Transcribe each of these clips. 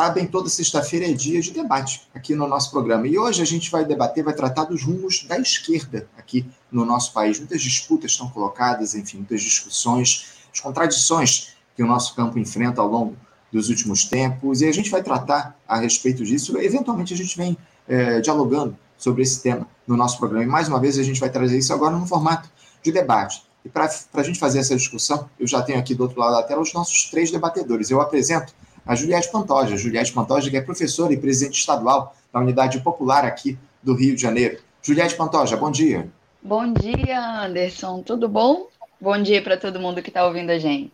sabem, toda sexta-feira é dia de debate aqui no nosso programa. E hoje a gente vai debater, vai tratar dos rumos da esquerda aqui no nosso país. Muitas disputas estão colocadas, enfim, muitas discussões, as contradições que o nosso campo enfrenta ao longo dos últimos tempos. E a gente vai tratar a respeito disso. Eventualmente a gente vem é, dialogando sobre esse tema no nosso programa. E mais uma vez a gente vai trazer isso agora no formato de debate. E para a gente fazer essa discussão, eu já tenho aqui do outro lado da tela os nossos três debatedores. Eu apresento a Juliette Pantoja. Juliette Pantoja, que é professora e presidente estadual da Unidade Popular aqui do Rio de Janeiro. Juliette Pantoja, bom dia. Bom dia, Anderson. Tudo bom? Bom dia para todo mundo que está ouvindo a gente.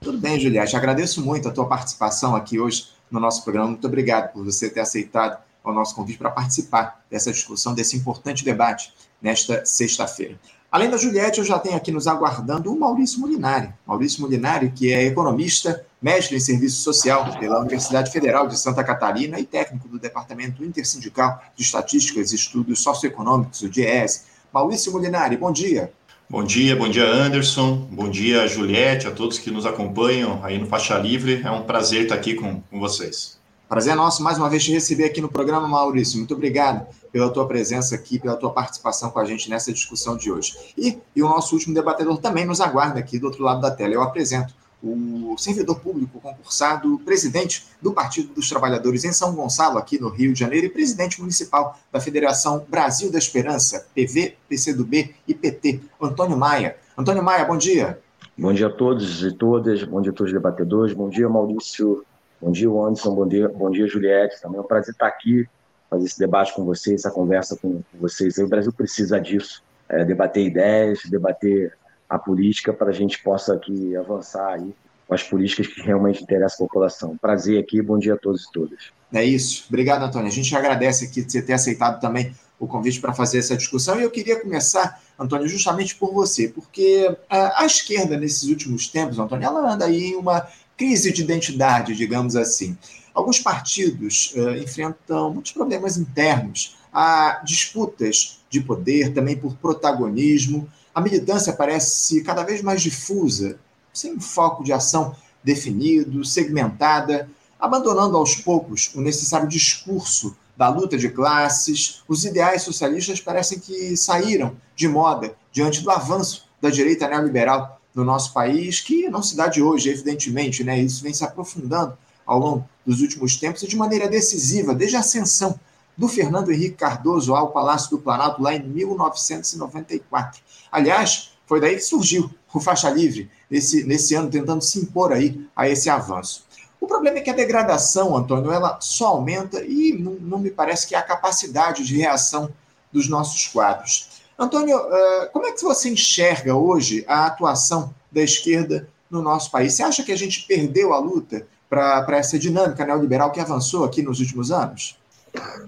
Tudo bem, Juliette. Agradeço muito a tua participação aqui hoje no nosso programa. Muito obrigado por você ter aceitado o nosso convite para participar dessa discussão, desse importante debate nesta sexta-feira. Além da Juliette, eu já tenho aqui nos aguardando o Maurício Molinari. Maurício Molinari, que é economista, mestre em serviço social pela Universidade Federal de Santa Catarina e técnico do Departamento Intersindical de Estatísticas e Estudos Socioeconômicos, o DIES. Maurício Molinari, bom dia. Bom dia, bom dia Anderson, bom dia Juliette, a todos que nos acompanham aí no Faixa Livre. É um prazer estar aqui com, com vocês. Prazer nosso mais uma vez te receber aqui no programa, Maurício. Muito obrigado pela tua presença aqui, pela tua participação com a gente nessa discussão de hoje. E, e o nosso último debatedor também nos aguarda aqui do outro lado da tela. Eu apresento o servidor público concursado, presidente do Partido dos Trabalhadores em São Gonçalo, aqui no Rio de Janeiro, e presidente municipal da Federação Brasil da Esperança, PV, PCdoB e PT, Antônio Maia. Antônio Maia, bom dia. Bom dia a todos e todas, bom dia a todos os debatedores, bom dia Maurício Bom dia, Anderson. Bom dia, bom dia, Juliette. Também é um prazer estar aqui, fazer esse debate com vocês, essa conversa com vocês. O Brasil precisa disso, é, debater ideias, debater a política para a gente possa aqui avançar aí com as políticas que realmente interessam a população. Prazer aqui, bom dia a todos e todas. É isso. Obrigado, Antônio. A gente agradece aqui você ter aceitado também o convite para fazer essa discussão. E eu queria começar, Antônio, justamente por você, porque a, a esquerda, nesses últimos tempos, Antônio, ela anda aí em uma crise de identidade, digamos assim. Alguns partidos uh, enfrentam muitos problemas internos, há disputas de poder, também por protagonismo. A militância parece cada vez mais difusa, sem um foco de ação definido, segmentada, abandonando aos poucos o necessário discurso da luta de classes. Os ideais socialistas parecem que saíram de moda diante do avanço da direita neoliberal no nosso país, que não se dá de hoje, evidentemente, né? Isso vem se aprofundando ao longo dos últimos tempos e de maneira decisiva, desde a ascensão do Fernando Henrique Cardoso ao Palácio do Planalto lá em 1994. Aliás, foi daí que surgiu o Faixa Livre, nesse, nesse ano, tentando se impor aí a esse avanço. O problema é que a degradação, Antônio, ela só aumenta e não, não me parece que há capacidade de reação dos nossos quadros. Antônio, eh, como é que você enxerga hoje a atuação da esquerda no nosso país? Você acha que a gente perdeu a luta para essa dinâmica neoliberal que avançou aqui nos últimos anos?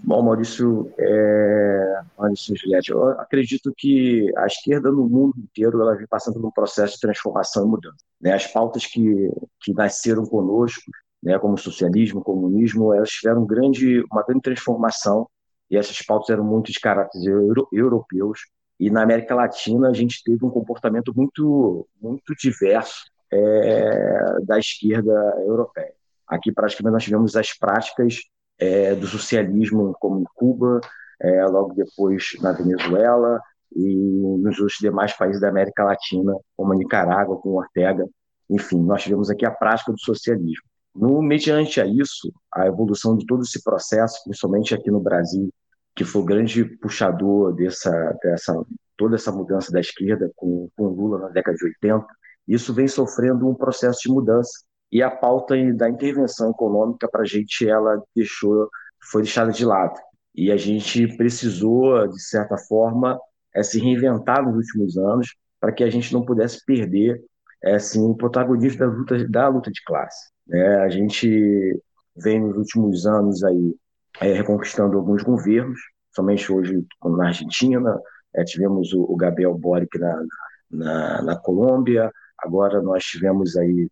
Bom, Maurício, é... Maurício Juliette, eu acredito que a esquerda no mundo inteiro ela vem passando por um processo de transformação e mudança. Né? As pautas que, que nasceram conosco, né, como socialismo, comunismo, elas tiveram grande, uma grande transformação e essas pautas eram muito de caráter euro, europeus e na América Latina a gente teve um comportamento muito, muito diverso é, da esquerda europeia. Aqui praticamente nós tivemos as práticas é, do socialismo, como em Cuba, é, logo depois na Venezuela e nos outros demais países da América Latina, como a Nicarágua, com Ortega. Enfim, nós tivemos aqui a prática do socialismo. No, mediante a isso, a evolução de todo esse processo, principalmente aqui no Brasil, que foi o grande puxador dessa, dessa toda essa mudança da esquerda com, com Lula na década de 80, isso vem sofrendo um processo de mudança e a pauta da intervenção econômica para a gente ela deixou foi deixada de lado e a gente precisou de certa forma é, se reinventar nos últimos anos para que a gente não pudesse perder é, assim, o protagonismo da luta da luta de classe. É, a gente vem nos últimos anos aí é, reconquistando alguns governos, somente hoje na Argentina, é, tivemos o, o, Gabriel Boric na, na, na, Colômbia, agora nós tivemos aí,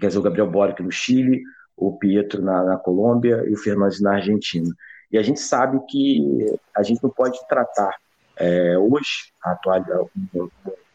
quer dizer, o Gabriel Boric no Chile, o Pietro na, na Colômbia e o Fernandes na Argentina. E a gente sabe que a gente não pode tratar é, hoje, atual, no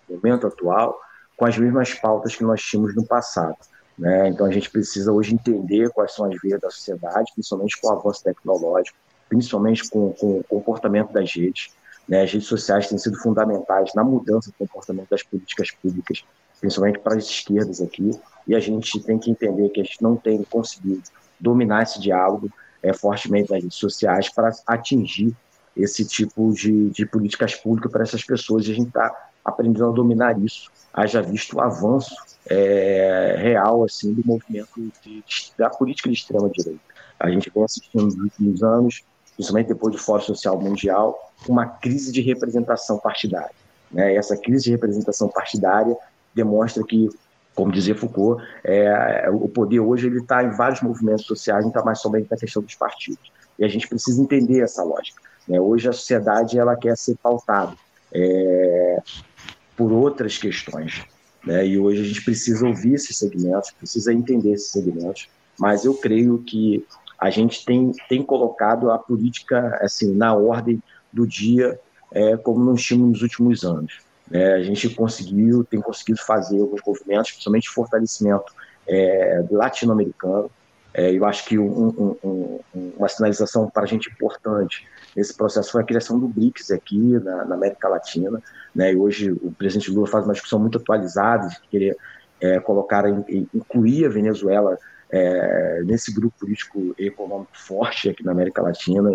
momento atual, com as mesmas pautas que nós tínhamos no passado. Né? Então a gente precisa hoje entender quais são as vias da sociedade, principalmente com o avanço tecnológico, principalmente com, com o comportamento das redes. Né? As redes sociais têm sido fundamentais na mudança do comportamento das políticas públicas, principalmente para as esquerdas aqui, e a gente tem que entender que a gente não tem conseguido dominar esse diálogo é, fortemente nas redes sociais para atingir esse tipo de, de políticas públicas para essas pessoas, e a gente está aprendendo a dominar isso, haja visto o avanço é, real assim do movimento de, da política de extrema direita. A gente vem assistindo nos últimos anos, principalmente depois do Fórum Social Mundial, uma crise de representação partidária. Né? E essa crise de representação partidária demonstra que, como dizia Foucault, é, o poder hoje ele está em vários movimentos sociais, não está mais somente na questão dos partidos. E a gente precisa entender essa lógica. Né? Hoje a sociedade ela quer ser pautada é, por outras questões. Né? E hoje a gente precisa ouvir esses segmentos, precisa entender esses segmentos, mas eu creio que a gente tem, tem colocado a política assim na ordem do dia, é, como não tínhamos nos últimos anos. Né? A gente conseguiu, tem conseguido fazer alguns movimentos, principalmente fortalecimento é, latino-americano. É, eu acho que um, um, um, uma sinalização para a gente importante nesse processo foi a criação do BRICS aqui na, na América Latina. Né? E hoje o presidente Lula faz uma discussão muito atualizada de querer é, colocar, incluir a Venezuela é, nesse grupo político e econômico forte aqui na América Latina,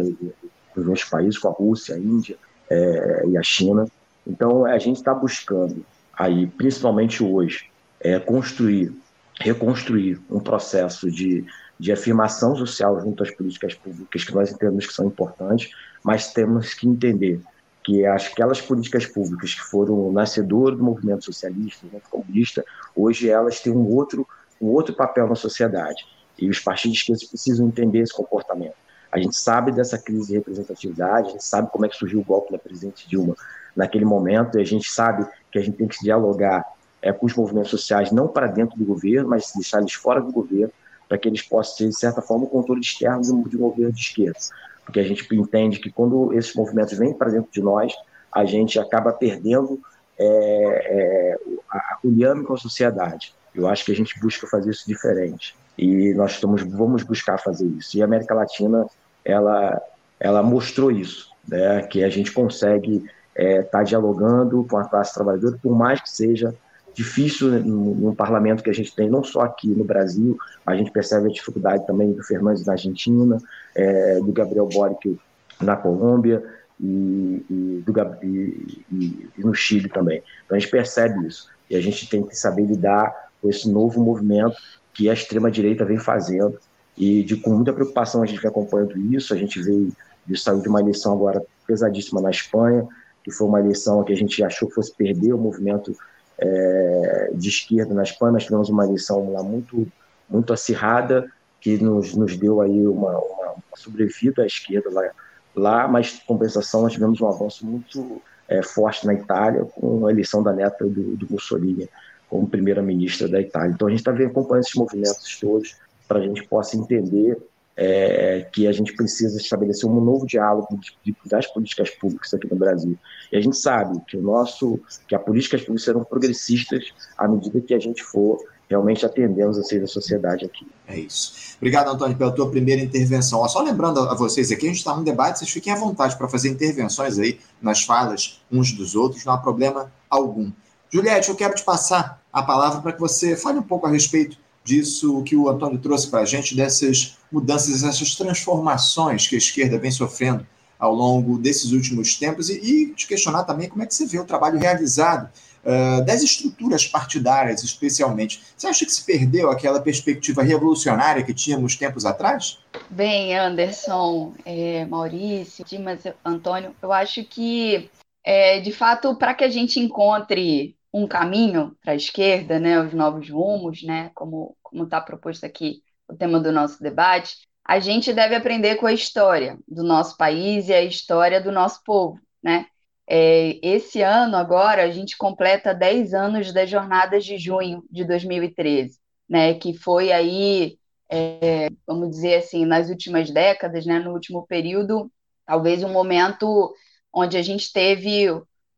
os outros países, com a Rússia, a Índia é, e a China. Então, a gente está buscando aí, principalmente hoje, é, construir, reconstruir um processo de, de afirmação social junto às políticas públicas que nós entendemos que são importantes, mas temos que entender que aquelas políticas públicas que foram nascedoras do movimento socialista, do movimento comunista, hoje elas têm um outro, um outro papel na sociedade. E os partidos esquerda precisam entender esse comportamento. A gente sabe dessa crise de representatividade, a gente sabe como é que surgiu o golpe da presidente Dilma naquele momento, e a gente sabe que a gente tem que dialogar é, com os movimentos sociais, não para dentro do governo, mas deixar eles fora do governo, para que eles possam ter, de certa forma, o controle externo de um governo de esquerda porque a gente entende que quando esses movimentos vêm para dentro de nós, a gente acaba perdendo é, é, a, o liame com a sociedade. Eu acho que a gente busca fazer isso diferente e nós estamos, vamos buscar fazer isso. E a América Latina, ela, ela mostrou isso, né, que a gente consegue estar é, tá dialogando com a classe trabalhadora, por mais que seja difícil no, no, parlamento que a gente tem, não só aqui no Brasil, a gente percebe a dificuldade também do Fernandes na Argentina, é, do Gabriel Boric na Colômbia e, e, do, e, e, no Chile também. Então a gente percebe isso. E a gente tem que saber lidar com esse novo movimento que a extrema-direita vem fazendo. E de, com muita preocupação a gente vem acompanhando isso, a gente veio de sair de uma eleição agora pesadíssima na Espanha, que foi uma eleição que a gente achou que fosse perder o movimento é, de esquerda na Espanha, nós tivemos uma eleição lá muito, muito acirrada, que nos, nos deu aí uma, uma, uma sobrevida à esquerda lá, lá, mas compensação nós tivemos um avanço muito é, forte na Itália, com a eleição da neta do, do Mussolini como primeira-ministra da Itália. Então a gente está acompanhando esses movimentos todos para a gente possa entender é, que a gente precisa estabelecer um novo diálogo de, das políticas públicas aqui no Brasil. E a gente sabe que o nosso, que as políticas públicas serão progressistas à medida que a gente for realmente atendendo os anseios da sociedade aqui. É isso. Obrigado, Antônio, pela tua primeira intervenção. Ó, só lembrando a vocês aqui, a gente está num debate, vocês fiquem à vontade para fazer intervenções aí nas falas uns dos outros, não há problema algum. Juliette, eu quero te passar a palavra para que você fale um pouco a respeito disso que o Antônio trouxe para a gente, dessas mudanças, essas transformações que a esquerda vem sofrendo ao longo desses últimos tempos e, e te questionar também como é que você vê o trabalho realizado uh, das estruturas partidárias, especialmente. Você acha que se perdeu aquela perspectiva revolucionária que tínhamos tempos atrás? Bem, Anderson, é, Maurício, Dimas, Antônio, eu acho que, é, de fato, para que a gente encontre um caminho para a esquerda, né, os novos rumos, né, como está proposto aqui o tema do nosso debate, a gente deve aprender com a história do nosso país e a história do nosso povo, né? É, esse ano, agora, a gente completa 10 anos das jornadas de junho de 2013, né? Que foi aí, é, vamos dizer assim, nas últimas décadas, né? No último período, talvez um momento onde a gente teve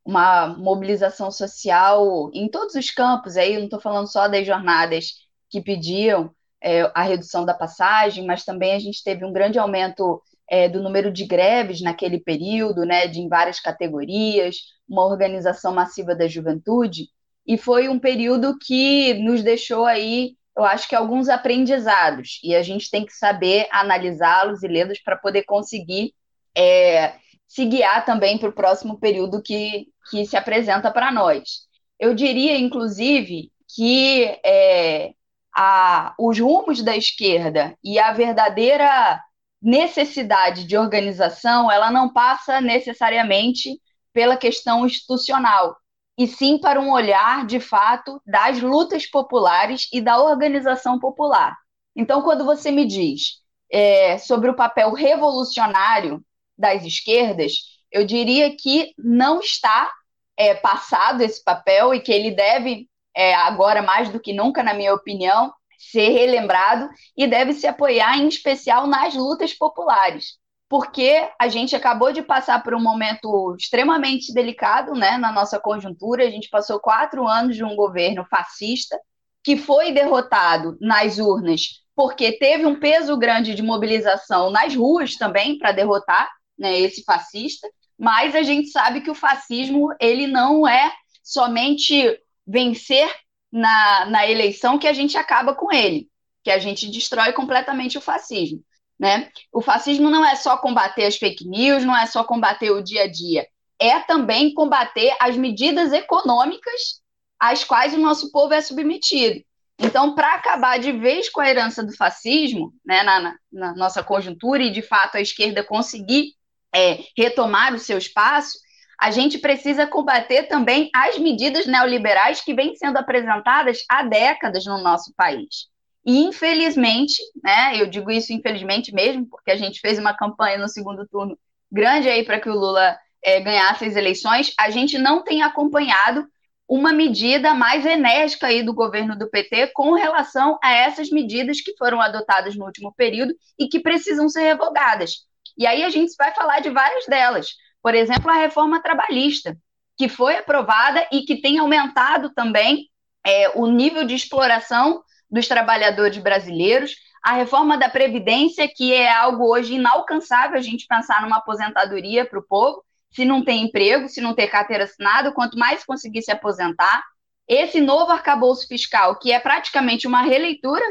uma mobilização social em todos os campos, aí não estou falando só das jornadas que pediam é, a redução da passagem, mas também a gente teve um grande aumento é, do número de greves naquele período, né, de em várias categorias, uma organização massiva da juventude, e foi um período que nos deixou aí, eu acho que alguns aprendizados, e a gente tem que saber analisá-los e lê-los para poder conseguir é, se guiar também para o próximo período que, que se apresenta para nós. Eu diria, inclusive, que é, a, os rumos da esquerda e a verdadeira necessidade de organização, ela não passa necessariamente pela questão institucional, e sim para um olhar, de fato, das lutas populares e da organização popular. Então, quando você me diz é, sobre o papel revolucionário das esquerdas, eu diria que não está é, passado esse papel e que ele deve, é, agora mais do que nunca, na minha opinião, ser relembrado e deve se apoiar, em especial, nas lutas populares porque a gente acabou de passar por um momento extremamente delicado né, na nossa conjuntura. A gente passou quatro anos de um governo fascista que foi derrotado nas urnas porque teve um peso grande de mobilização nas ruas também para derrotar né, esse fascista. Mas a gente sabe que o fascismo ele não é somente vencer na, na eleição que a gente acaba com ele, que a gente destrói completamente o fascismo. Né? O fascismo não é só combater as fake news, não é só combater o dia a dia, é também combater as medidas econômicas às quais o nosso povo é submetido. Então, para acabar de vez com a herança do fascismo, né, na, na, nossa conjuntura, e de fato a esquerda conseguir é, retomar o seu espaço, a gente precisa combater também as medidas neoliberais que vêm sendo apresentadas há décadas no nosso país. E, infelizmente, né, eu digo isso infelizmente mesmo, porque a gente fez uma campanha no segundo turno grande aí para que o Lula é, ganhasse as eleições, a gente não tem acompanhado uma medida mais enérgica aí do governo do PT com relação a essas medidas que foram adotadas no último período e que precisam ser revogadas. E aí a gente vai falar de várias delas. Por exemplo, a reforma trabalhista, que foi aprovada e que tem aumentado também é, o nível de exploração dos trabalhadores brasileiros, a reforma da Previdência, que é algo hoje inalcançável a gente pensar numa aposentadoria para o povo, se não tem emprego, se não ter carteira assinada, quanto mais conseguir se aposentar. Esse novo arcabouço fiscal, que é praticamente uma releitura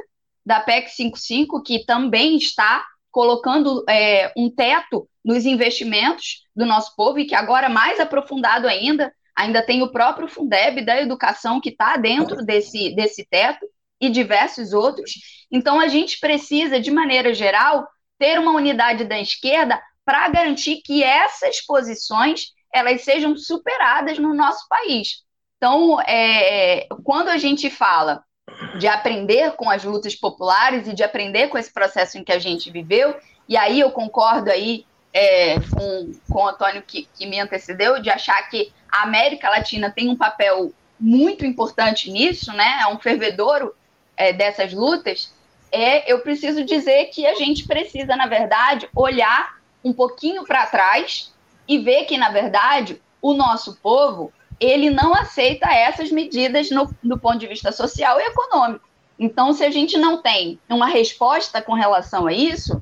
da PEC 55, que também está colocando é, um teto nos investimentos do nosso povo e que agora mais aprofundado ainda, ainda tem o próprio Fundeb da educação que está dentro desse, desse teto e diversos outros. Então, a gente precisa, de maneira geral, ter uma unidade da esquerda para garantir que essas posições elas sejam superadas no nosso país. Então, é, quando a gente fala de aprender com as lutas populares e de aprender com esse processo em que a gente viveu, e aí eu concordo aí é, com, com o Antônio que, que me antecedeu, de achar que a América Latina tem um papel muito importante nisso, né? É um fervedouro é, dessas lutas, é eu preciso dizer que a gente precisa, na verdade, olhar um pouquinho para trás e ver que, na verdade, o nosso povo ele não aceita essas medidas no, do ponto de vista social e econômico. Então, se a gente não tem uma resposta com relação a isso,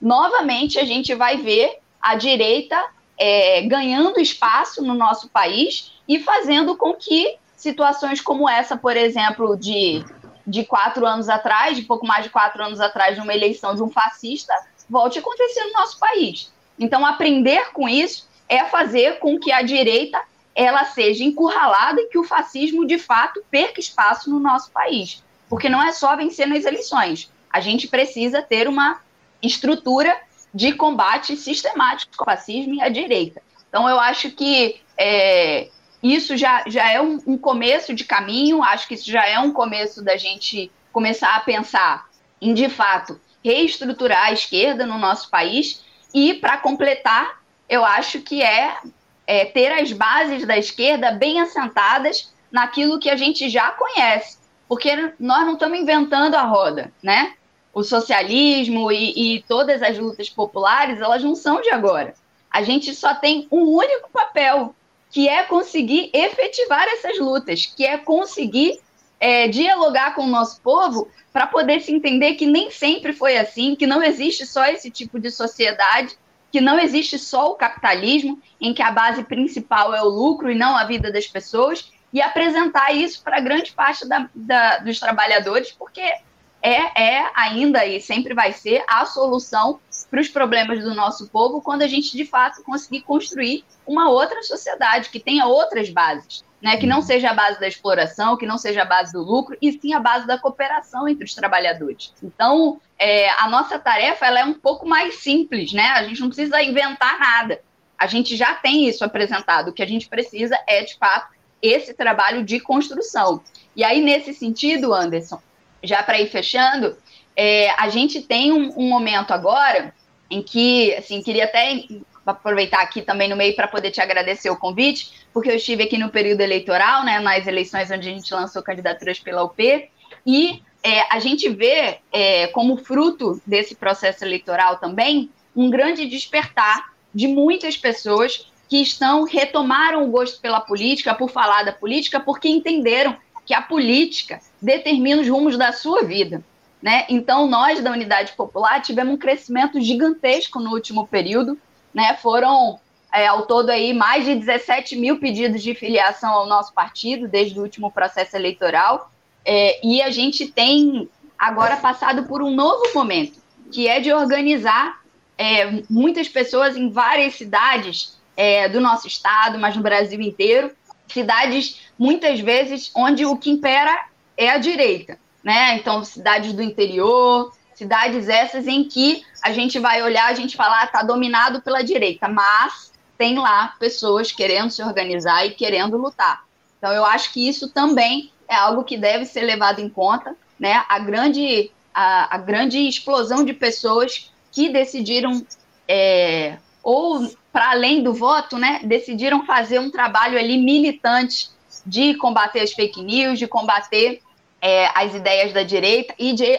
novamente a gente vai ver a direita é, ganhando espaço no nosso país e fazendo com que situações como essa, por exemplo, de de quatro anos atrás, de pouco mais de quatro anos atrás, de uma eleição de um fascista, volte a acontecer no nosso país. Então, aprender com isso é fazer com que a direita ela seja encurralada e que o fascismo, de fato, perca espaço no nosso país. Porque não é só vencer nas eleições. A gente precisa ter uma estrutura de combate sistemático ao fascismo e à direita. Então, eu acho que é, isso já, já é um, um, começo de caminho, acho que isso já é um começo da gente começar a pensar em, de fato, reestruturar a esquerda no nosso país. E, para completar, eu acho que é, é ter as bases da esquerda bem assentadas naquilo que a gente já conhece, porque nós não estamos inventando a roda, né? O socialismo e, e todas as lutas populares, elas não são de agora. A gente só tem um único papel, que é conseguir efetivar essas lutas, que é conseguir é, dialogar com o nosso povo para poder se entender que nem sempre foi assim, que não existe só esse tipo de sociedade, que não existe só o capitalismo, em que a base principal é o lucro e não a vida das pessoas, e apresentar isso para grande parte da, da, dos trabalhadores, porque é, é ainda e sempre vai ser a solução para os problemas do nosso povo quando a gente de fato conseguir construir uma outra sociedade que tenha outras bases, né? Que não seja a base da exploração, que não seja a base do lucro, e sim a base da cooperação entre os trabalhadores. Então, é, a nossa tarefa ela é um pouco mais simples, né? A gente não precisa inventar nada. A gente já tem isso apresentado. O que a gente precisa é, de fato, esse trabalho de construção. E aí, nesse sentido, Anderson, já para ir fechando, é, a gente tem um, um, momento agora em que, assim, queria até aproveitar aqui também no meio para poder te agradecer o convite, porque eu estive aqui no período eleitoral, né, nas eleições onde a gente lançou candidaturas pela UP, e é, a gente vê é, como fruto desse processo eleitoral também um grande despertar de muitas pessoas que estão retomaram o gosto pela política, por falar da política, porque entenderam que a política determina os rumos da sua vida. Né? Então, nós da Unidade Popular tivemos um crescimento gigantesco no último período. Né? Foram, é, ao todo, aí, mais de 17 mil pedidos de filiação ao nosso partido desde o último processo eleitoral. É, e a gente tem agora passado por um novo momento, que é de organizar é, muitas pessoas em várias cidades é, do nosso estado, mas no Brasil inteiro, cidades muitas vezes onde o que impera é a direita, né? Então, cidades do interior, cidades essas em que a gente vai olhar, a gente falar, está dominado pela direita, mas tem lá pessoas querendo se organizar e querendo lutar. Então, eu acho que isso também é algo que deve ser levado em conta, né? A grande, a, a grande explosão de pessoas que decidiram é, ou para além do voto, né, decidiram fazer um trabalho ali militante de combater as fake news, de combater é, as ideias da direita e de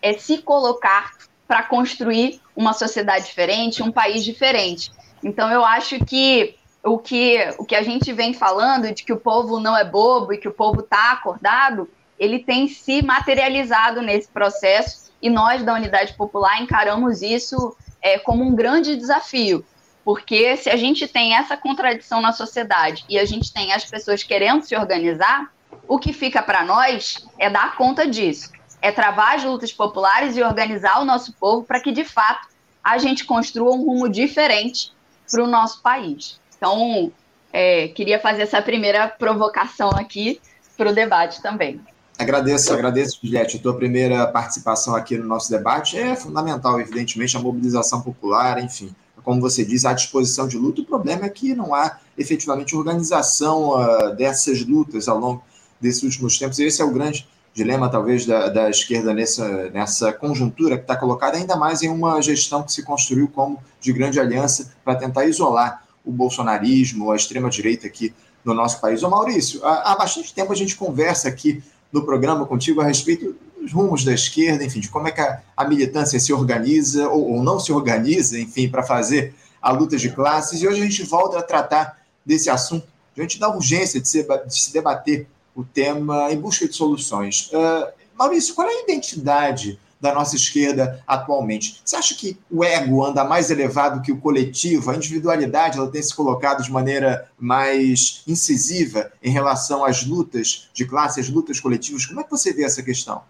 é, se colocar para construir uma sociedade diferente, um país diferente. Então, eu acho que o que, o que a gente vem falando de que o povo não é bobo e que o povo está acordado, ele tem se materializado nesse processo e nós da Unidade Popular encaramos isso é, como um grande desafio. Porque se a gente tem essa contradição na sociedade e a gente tem as pessoas querendo se organizar, o que fica para nós é dar conta disso, é travar as lutas populares e organizar o nosso povo para que, de fato, a gente construa um rumo diferente para o nosso país. Então, é, queria fazer essa primeira provocação aqui para o debate também. Agradeço, agradeço, Juliette. A tua primeira participação aqui no nosso debate é fundamental, evidentemente, a mobilização popular, enfim como você diz, à disposição de luta. O problema é que não há efetivamente organização uh, dessas lutas ao longo desses últimos tempos. Esse é o grande dilema, talvez, da, da esquerda nessa, nessa conjuntura que está colocada, ainda mais em uma gestão que se construiu como de grande aliança para tentar isolar o bolsonarismo, a extrema-direita aqui no nosso país. Ô Maurício, há, há bastante tempo a gente conversa aqui no programa contigo a respeito dos rumos da esquerda, enfim, de como é que a, a militância se organiza ou, ou, não se organiza, enfim, para fazer a luta de classes. E hoje a gente volta a tratar desse assunto diante da urgência de se, de se debater o tema em busca de soluções. Uh, Maurício, qual é a identidade da nossa esquerda atualmente. Você acha que o ego anda mais elevado que o coletivo? A individualidade ela tem se colocado de maneira mais incisiva em relação às lutas de classe, às lutas coletivas? Como é que você vê essa questão?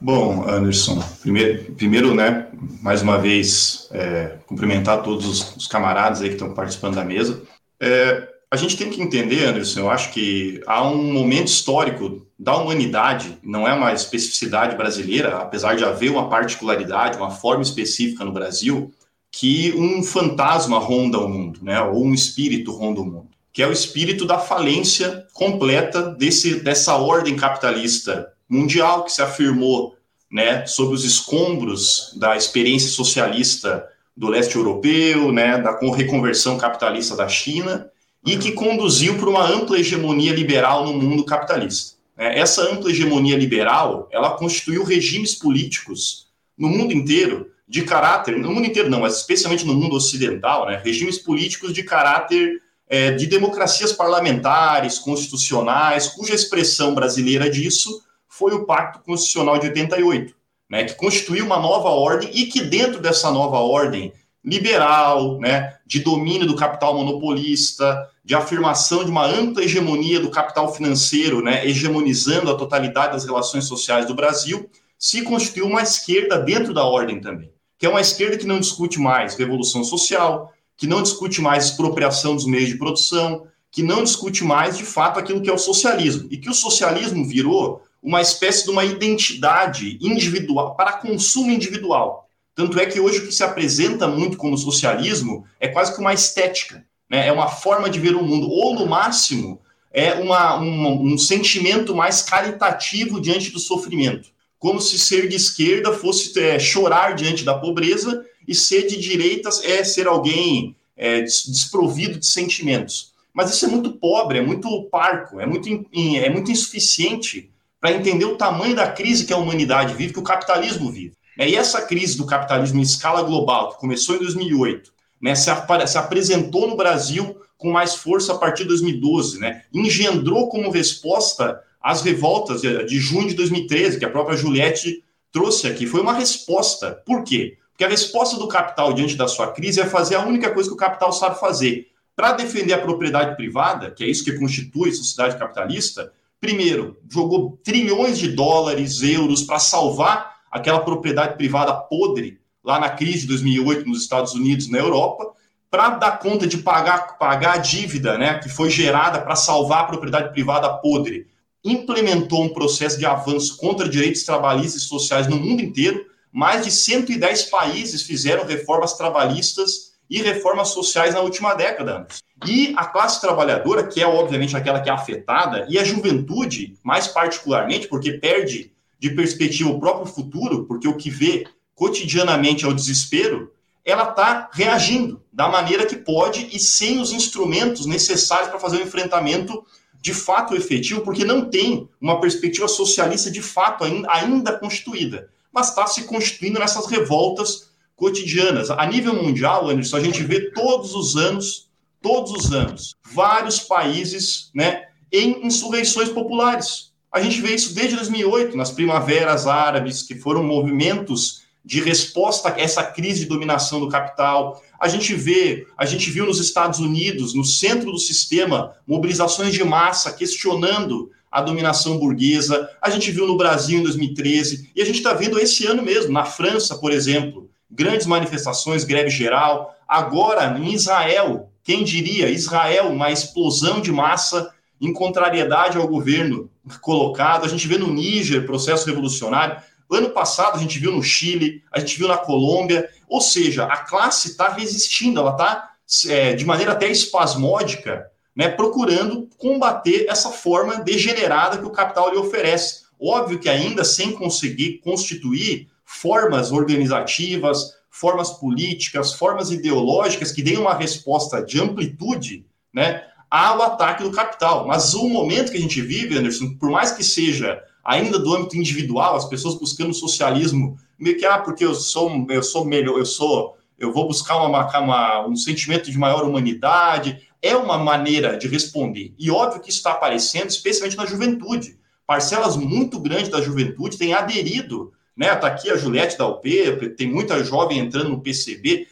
Bom, Anderson, primeiro, primeiro né, mais uma vez, é, cumprimentar todos os, os, camaradas aí que estão participando da mesa. É, a gente tem que entender, Anderson, eu acho que há um momento histórico da humanidade, não é uma especificidade brasileira, apesar de haver uma particularidade, uma forma específica no Brasil, que um fantasma ronda o mundo, né, ou um espírito ronda o mundo, que é o espírito da falência completa desse, dessa ordem capitalista mundial que se afirmou né, sob os escombros da experiência socialista do leste europeu, né, da reconversão capitalista da China, e que conduziu para uma ampla hegemonia liberal no mundo capitalista. Né? Essa ampla hegemonia liberal, ela constituiu regimes políticos no mundo inteiro de caráter, no mundo inteiro não, mas especialmente no mundo ocidental, né? regimes políticos de caráter é, de democracias parlamentares, constitucionais, cuja expressão brasileira disso foi o Pacto Constitucional de 88, né, que constituiu uma nova ordem e que dentro dessa nova ordem liberal, né, de domínio do capital monopolista, de afirmação de uma ampla hegemonia do capital financeiro, né, hegemonizando a totalidade das relações sociais do Brasil, se constituiu uma esquerda dentro da ordem também, que é uma esquerda que não discute mais revolução social, que não discute mais expropriação dos meios de produção, que não discute mais, de fato, aquilo que é o socialismo, e que o socialismo virou uma espécie de uma identidade individual, para consumo individual. Tanto é que hoje o que se apresenta muito como socialismo é quase que uma estética, né? é uma forma de ver o mundo, ou no máximo é uma, um, sentimento mais caritativo diante do sofrimento, como se ser de esquerda fosse é, chorar diante da pobreza e ser de direitas é ser alguém é, desprovido de sentimentos. Mas isso é muito pobre, é muito parco, é muito, é muito insuficiente para entender o tamanho da crise que a humanidade vive, que o capitalismo vive. E essa crise do capitalismo em escala global, que começou em 2008, né, se, se apresentou no Brasil com mais força a partir de 2012, né, engendrou como resposta as revoltas de, de junho de 2013, que a própria Juliette trouxe aqui. Foi uma resposta. Por quê? Porque a resposta do capital diante da sua crise é fazer a única coisa que o capital sabe fazer. Para defender a propriedade privada, que é isso que constitui a sociedade capitalista, primeiro, jogou trilhões de dólares, euros para salvar aquela propriedade privada podre lá na crise de 2008 nos Estados Unidos, na Europa, para dar conta de pagar, pagar a dívida né, que foi gerada para salvar a propriedade privada podre. Implementou um processo de avanço contra direitos trabalhistas e sociais no mundo inteiro. Mais de 110 países fizeram reformas trabalhistas e reformas sociais na última década. E a classe trabalhadora, que é obviamente aquela que é afetada, e a juventude, mais particularmente, porque perde de perspectiva o próprio futuro, porque o que vê cotidianamente é o desespero, ela está reagindo da maneira que pode e sem os instrumentos necessários para fazer o um enfrentamento de fato efetivo, porque não tem uma perspectiva socialista de fato ainda, ainda constituída, mas está se constituindo nessas revoltas cotidianas. A nível mundial, Anderson, a gente vê todos os anos, todos os anos, vários países né, em insurreições populares. A gente vê isso desde 2008, nas primaveras árabes, que foram movimentos de resposta a essa crise de dominação do capital. A gente vê, a gente viu nos Estados Unidos, no centro do sistema, mobilizações de massa questionando a dominação burguesa. A gente viu no Brasil em 2013 e a gente está vendo esse ano mesmo, na França, por exemplo, grandes manifestações, greve geral. Agora, em Israel, quem diria? Israel, uma explosão de massa em contrariedade ao governo colocado. A gente vê no Níger processo revolucionário. Ano passado a gente viu no Chile, a gente viu na Colômbia. Ou seja, a classe está resistindo, ela está é, de maneira até espasmódica, né, procurando combater essa forma degenerada que o capital lhe oferece. Óbvio que ainda sem conseguir constituir formas organizativas, formas políticas, formas ideológicas que deem uma resposta de amplitude né, ao ataque do capital. Mas o momento que a gente vive, Anderson, por mais que seja ainda do âmbito individual, as pessoas buscando socialismo, meio que, ah, porque eu sou, eu sou melhor, eu sou, eu vou buscar uma, uma, um sentimento de maior humanidade, é uma maneira de responder. E óbvio que isso está aparecendo, especialmente na juventude. Parcelas muito grandes da juventude têm aderido né? Está aqui a Juliette da UP, tem muita jovem entrando no PCB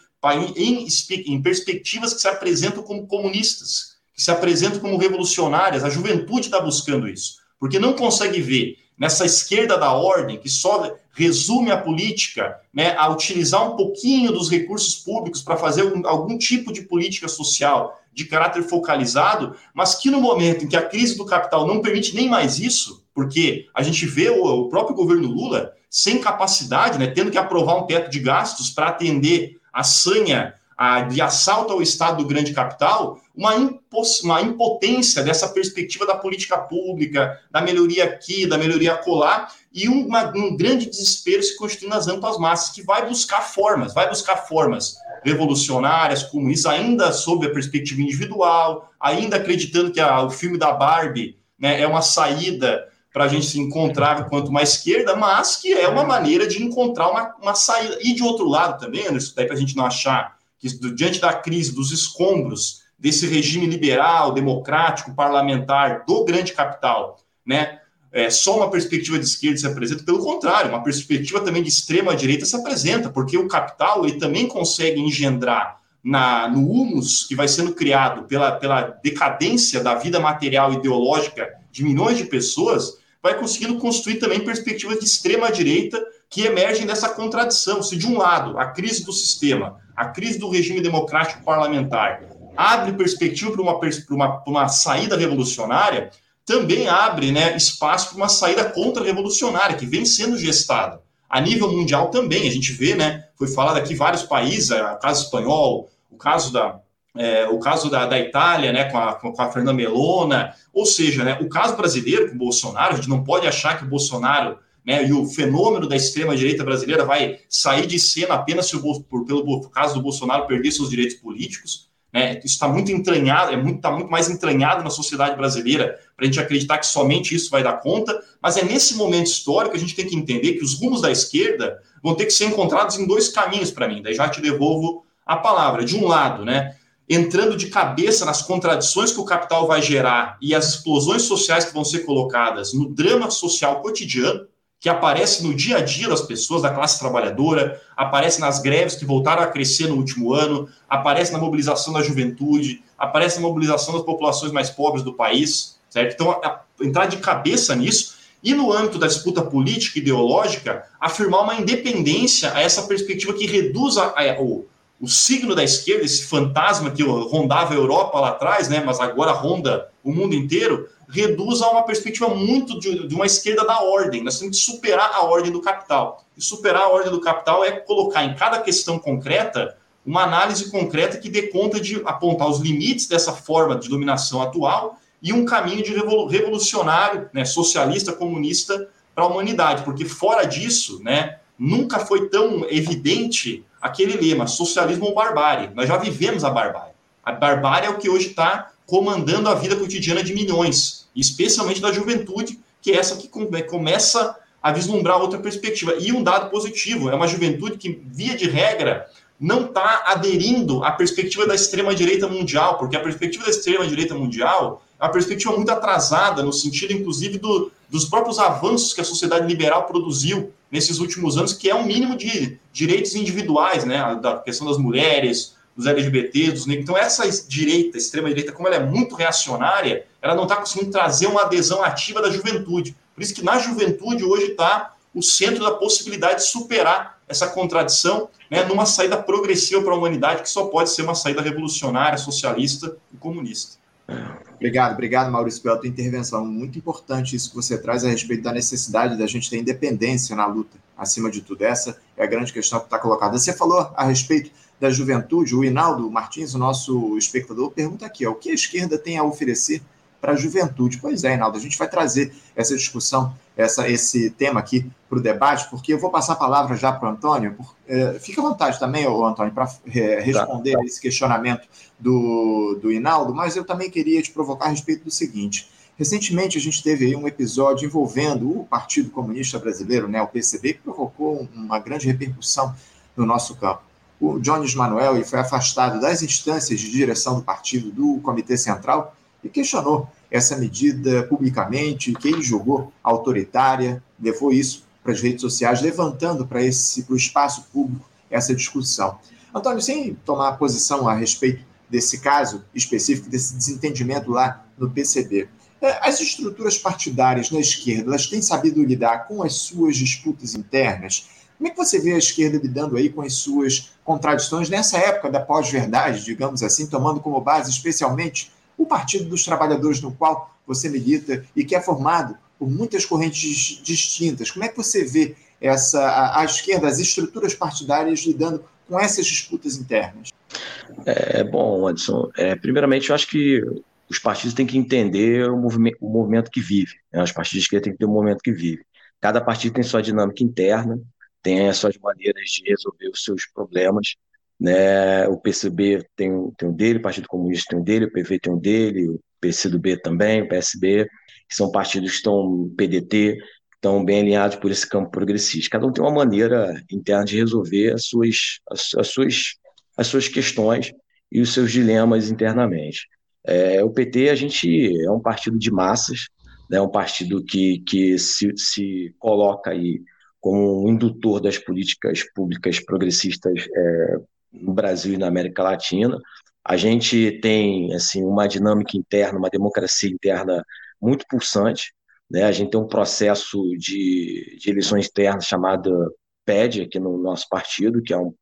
em, em perspectivas que se apresentam como comunistas, que se apresentam como revolucionárias. A juventude está buscando isso, porque não consegue ver nessa esquerda da ordem, que só resume a política né, a utilizar um pouquinho dos recursos públicos para fazer algum, algum, tipo de política social de caráter focalizado, mas que no momento em que a crise do capital não permite nem mais isso, porque a gente vê o, o próprio governo Lula sem capacidade, né, tendo que aprovar um teto de gastos para atender a sanha a, de assalto ao Estado do grande capital, uma, uma impotência dessa perspectiva da política pública, da melhoria aqui, da melhoria acolá, e uma, um grande desespero se constituindo nas amplas massas, que vai buscar formas, vai buscar formas revolucionárias, comunistas, ainda sob a perspectiva individual, ainda acreditando que a, o filme da Barbie né, é uma saída para a gente se encontrar quanto uma esquerda, mas que é uma maneira de encontrar uma, uma saída. E de outro lado também, Anderson, para a gente não achar que diante da crise, dos escombros desse regime liberal, democrático, parlamentar do grande capital, né? É, só uma perspectiva de esquerda se apresenta, pelo contrário, uma perspectiva também de extrema direita se apresenta, porque o capital ele também consegue engendrar na, no humus que vai sendo criado pela, pela decadência da vida material e ideológica de milhões de pessoas, vai conseguindo construir também perspectivas de extrema direita que emergem dessa contradição. Se de um lado a crise do sistema, a crise do regime democrático parlamentar abre perspectiva para uma, uma, uma saída revolucionária, também abre né, espaço para uma saída contra-revolucionária, que vem sendo gestada. A nível mundial também, a gente vê, né, foi falado aqui vários países, é, o caso espanhol, o caso da, é, o caso da, da Itália, né, com a, com a Fernanda Melona, ou seja, né, o caso brasileiro com o Bolsonaro, a gente não pode achar que o Bolsonaro né, e o fenômeno da extrema-direita brasileira vai sair de cena apenas se o, por, pelo caso do Bolsonaro perder seus direitos políticos. Né? Isso está muito entranhado, é muito, está muito mais entranhado na sociedade brasileira para a gente acreditar que somente isso vai dar conta. Mas é nesse momento histórico que a gente tem que entender que os rumos da esquerda vão ter que ser encontrados em dois caminhos para mim. Daí já te devolvo a palavra. De um lado, né, entrando de cabeça nas contradições que o capital vai gerar e as explosões sociais que vão ser colocadas no drama social cotidiano que aparece no dia a dia das pessoas da classe trabalhadora, aparece nas greves que voltaram a crescer no último ano, aparece na mobilização da juventude, aparece na mobilização das populações mais pobres do país, certo? Então, a, a, entrar de cabeça nisso e no âmbito da disputa política e ideológica, afirmar uma independência a essa perspectiva que reduza a, o, o signo da esquerda, esse fantasma que rondava a Europa lá atrás, né, mas agora ronda o mundo inteiro, reduz a uma perspectiva muito de, de, uma esquerda da ordem. Nós temos que superar a ordem do capital. E superar a ordem do capital é colocar em cada questão concreta uma análise concreta que dê conta de apontar os limites dessa forma de dominação atual e um caminho de revolucionário, né, socialista, comunista para a humanidade, porque fora disso, né, nunca foi tão evidente aquele lema socialismo ou barbárie. Nós já vivemos a barbárie. A barbárie é o que hoje está comandando a vida cotidiana de milhões, especialmente da juventude, que é essa que começa a vislumbrar outra perspectiva. E um dado positivo, é uma juventude que, via de regra, não está aderindo à perspectiva da extrema-direita mundial, porque a perspectiva da extrema-direita mundial é uma perspectiva muito atrasada, no sentido, inclusive, do, dos próprios avanços que a sociedade liberal produziu nesses últimos anos, que é um mínimo de direitos individuais, né? Da questão das mulheres, dos LGBTs, dos negros. Então, essa direita, extrema-direita, como ela é muito reacionária, ela não está conseguindo trazer uma adesão ativa da juventude. Por isso que na juventude hoje está o centro da possibilidade de superar essa contradição né, numa saída progressiva para a humanidade, que só pode ser uma saída revolucionária, socialista e comunista. Obrigado, obrigado, Maurício, pela tua intervenção. Muito importante isso que você traz a respeito da necessidade da gente ter independência na luta, acima de tudo. Essa é a grande questão que está colocada. Você falou a respeito da juventude, o Hinaldo Martins, o nosso espectador, pergunta aqui: ó, o que a esquerda tem a oferecer para a juventude? Pois é, Hinaldo, a gente vai trazer essa discussão, essa, esse tema aqui para o debate, porque eu vou passar a palavra já para o Antônio. Por, é, fica à vontade também, ô, Antônio, para é, responder tá. esse questionamento do, do Hinaldo, mas eu também queria te provocar a respeito do seguinte. Recentemente, a gente teve aí um episódio envolvendo o Partido Comunista Brasileiro, né, o PCB, que provocou uma grande repercussão no nosso campo o Jones Manuel foi afastado das instâncias de direção do partido, do Comitê Central, e questionou essa medida publicamente, que ele julgou autoritária, levou isso para as redes sociais, levantando para esse para o espaço público essa discussão. Antônio, sem tomar posição a respeito desse caso específico, desse desentendimento lá no PCB, é, as estruturas partidárias na esquerda, elas têm sabido lidar com as suas disputas internas? Como é que você vê a esquerda lidando aí com as suas contradições nessa época da pós-verdade, digamos assim, tomando como base especialmente o Partido dos Trabalhadores no qual você milita e que é formado por muitas correntes distintas. Como é que você vê essa a, a esquerda, as estruturas partidárias lidando com essas disputas internas? É, bom, Anderson, é, primeiramente eu acho que os partidos têm que entender o movimento, o que vive. Né? Os partidos de esquerda têm que ter o momento que vive. Cada partido tem sua dinâmica interna, tem as suas maneiras de resolver os seus problemas. Né? O PCB tem, tem um dele, o Partido Comunista tem um dele, o PV tem um dele, o PCdoB também, o PSB, que são partidos que estão, PDT, estão bem alinhados por esse campo progressista. Cada um tem uma maneira interna de resolver as suas, as, as suas, as suas questões e os seus dilemas internamente. É, o PT, a gente é um partido de massas, né, um partido que, que se, se coloca aí como um indutor das políticas públicas progressistas é, no Brasil e na América Latina. A gente tem assim uma dinâmica interna, uma democracia interna muito pulsante. Né? A gente tem um processo de, de eleições internas chamado PED aqui no nosso partido, que é um,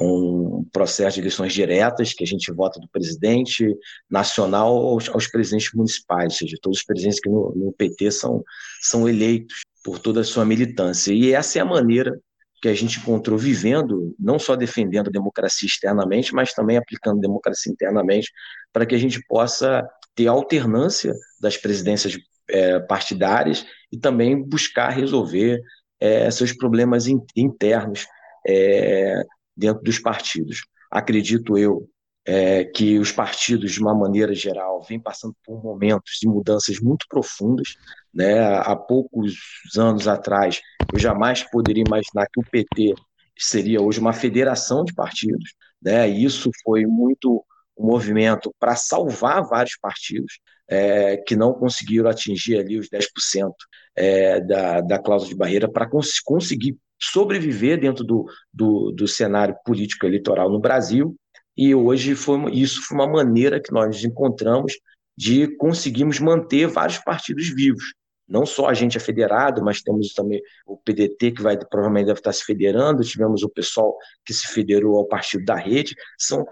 um processo de eleições diretas, que a gente vota do presidente nacional aos, aos presidentes municipais, ou seja, todos os presidentes que no, no PT são, são eleitos por toda a sua militância. E essa é a maneira que a gente encontrou vivendo, não só defendendo a democracia externamente, mas também aplicando democracia internamente, para que a gente possa ter alternância das presidências é, partidárias e também buscar resolver é, seus problemas in, internos é, dentro dos partidos. Acredito eu é, que os partidos, de uma maneira geral, vêm passando por momentos de mudanças muito profundas. Né? Há poucos anos atrás, eu jamais poderia imaginar que o PT seria hoje uma federação de partidos. Né? Isso foi muito um movimento para salvar vários partidos é, que não conseguiram atingir ali os 10% é, da, da cláusula de barreira para cons conseguir sobreviver dentro do, do, do, cenário político eleitoral no Brasil. E hoje foi, isso foi uma maneira que nós encontramos de conseguirmos manter vários partidos vivos. Não só a gente é federado, mas temos também o PDT, que vai provavelmente deve estar se federando, tivemos o pessoal que se federou ao Partido da Rede, são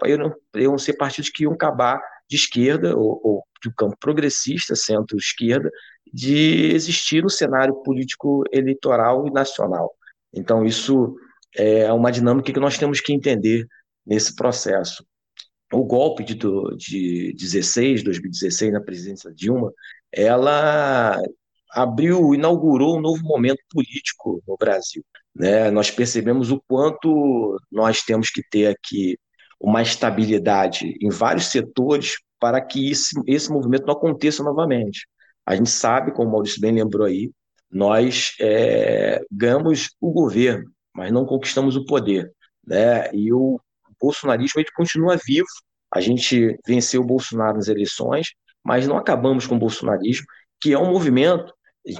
iam ser partidos que iam acabar de esquerda, ou, ou do campo progressista, centro-esquerda, de existir no cenário político eleitoral e nacional. Então, isso é uma dinâmica que nós temos que entender nesse processo. O golpe de, de 16, 2016, na presidência Dilma, ela abriu, inaugurou um novo momento político no Brasil. Né? Nós percebemos o quanto nós temos que ter aqui uma estabilidade em vários setores para que esse, esse movimento não aconteça novamente. A gente sabe, como o Maurício bem lembrou aí, nós é, ganhamos o governo, mas não conquistamos o poder. Né? E o bolsonarismo ele continua vivo. A gente venceu o Bolsonaro nas eleições, mas não acabamos com o bolsonarismo, que é um movimento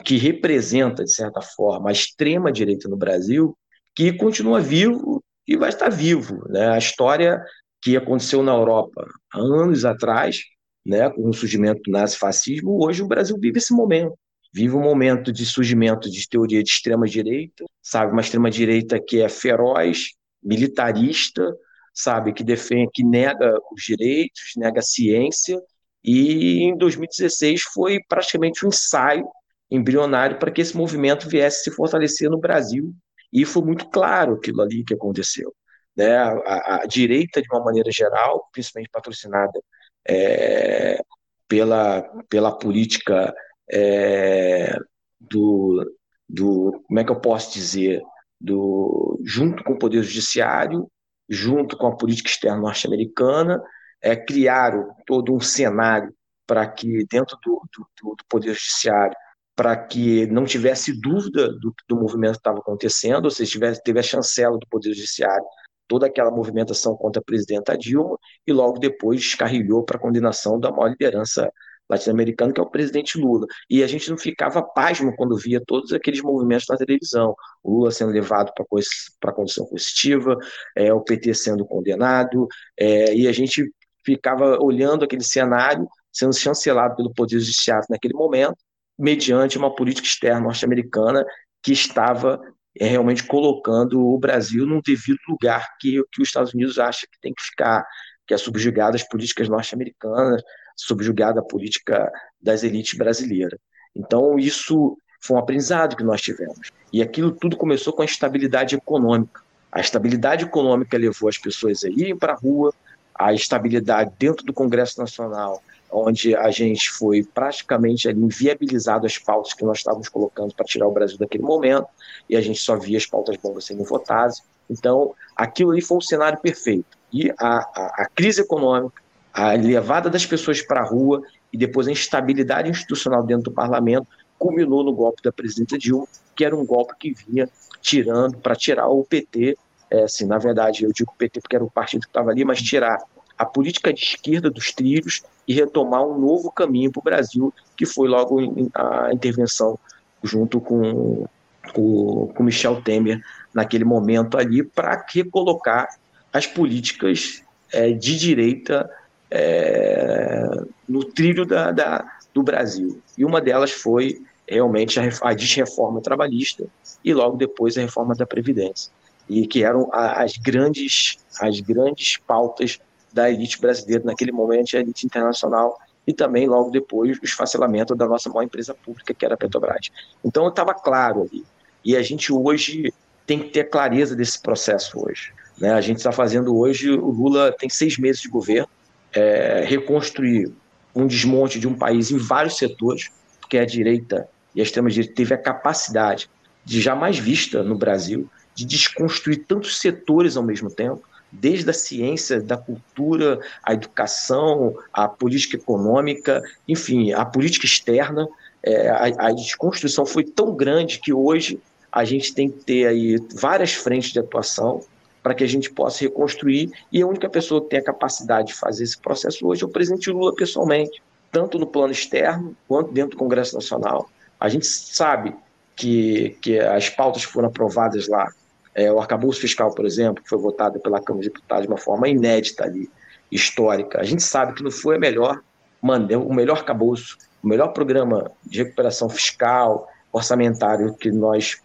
que representa, de certa forma, a extrema-direita no Brasil, que continua vivo e vai estar vivo. Né? A história que aconteceu na Europa há anos atrás, né, com o surgimento do nazifascismo, hoje o Brasil vive esse momento. Vive um momento de surgimento de teoria de extrema-direita, sabe? Uma extrema-direita que é feroz, militarista, sabe? Que defende, que nega os direitos, nega a ciência. E em 2016 foi praticamente um ensaio embrionário para que esse movimento viesse se fortalecer no Brasil. E foi muito claro aquilo ali que aconteceu. Né? A, a direita, de uma maneira geral, principalmente patrocinada é, pela, pela política é, do, do, como é que eu posso dizer, do, junto com o Poder Judiciário, junto com a política externa norte-americana, é, criaram todo um cenário para que, dentro do, do, do Poder Judiciário, para que não tivesse dúvida do, do movimento que estava acontecendo, ou seja, tivesse, teve a chancela do Poder Judiciário, toda aquela movimentação contra a presidenta Dilma, e logo depois descarrilhou para a condenação da maior liderança latino-americana, que é o presidente Lula. E a gente não ficava pasmo quando via todos aqueles movimentos na televisão. O Lula sendo levado para a condição positiva, é, o PT sendo condenado, é, e a gente ficava olhando aquele cenário sendo chancelado pelo Poder Judiciário naquele momento, mediante uma política externa norte-americana que estava é, realmente colocando o Brasil num devido lugar que, que os Estados Unidos acha que tem que ficar, que é subjugado às políticas norte-americanas, subjugado à política das elites brasileiras. Então, isso foi um aprendizado que nós tivemos. E aquilo tudo começou com a estabilidade econômica. A estabilidade econômica levou as pessoas a irem para a rua, a estabilidade dentro do Congresso Nacional onde a gente foi praticamente inviabilizado as pautas que nós estávamos colocando para tirar o Brasil daquele momento, e a gente só via as pautas bombas sendo votadas. Então, aquilo ali foi um cenário perfeito. E a, a, a crise econômica, a levada das pessoas para a rua e depois a instabilidade institucional dentro do parlamento culminou no golpe da presidenta Dilma, que era um golpe que vinha tirando, para tirar o PT, é, assim, na verdade, eu digo PT porque era o partido que estava ali, mas tirar a política de esquerda dos trilhos e retomar um novo caminho para o Brasil, que foi logo a intervenção junto com, com Michel Temer naquele momento ali para recolocar as políticas é, de direita é, no trilho da, da, do Brasil. E uma delas foi realmente a, a reforma trabalhista e logo depois a reforma da Previdência. E que eram as grandes, as grandes pautas da elite brasileira naquele momento, a elite internacional, e também logo depois o esfacelamento da nossa maior empresa pública, que era a Petrobras. Então estava claro ali. E a gente hoje tem que ter clareza desse processo hoje. Né? A gente está fazendo hoje, o Lula tem seis meses de governo, é, reconstruir um desmonte de um país em vários setores, porque a direita e a extrema-direita teve a capacidade de jamais vista no Brasil de desconstruir tantos setores ao mesmo tempo, desde a ciência, da cultura, a educação, a política econômica, enfim, a política externa. É, a, a desconstrução foi tão grande que hoje a gente tem que ter aí várias frentes de atuação para que a gente possa reconstruir. E a única pessoa que tem a capacidade de fazer esse processo hoje é o presidente Lula pessoalmente, tanto no plano externo quanto dentro do Congresso Nacional. A gente sabe que, que as pautas que foram aprovadas lá, é, o arcabouço fiscal, por exemplo, que foi votado pela Câmara de Deputados de uma forma inédita ali, histórica, a gente sabe que não foi a melhor, o melhor arcabouço, o melhor programa de recuperação fiscal, orçamentário que nós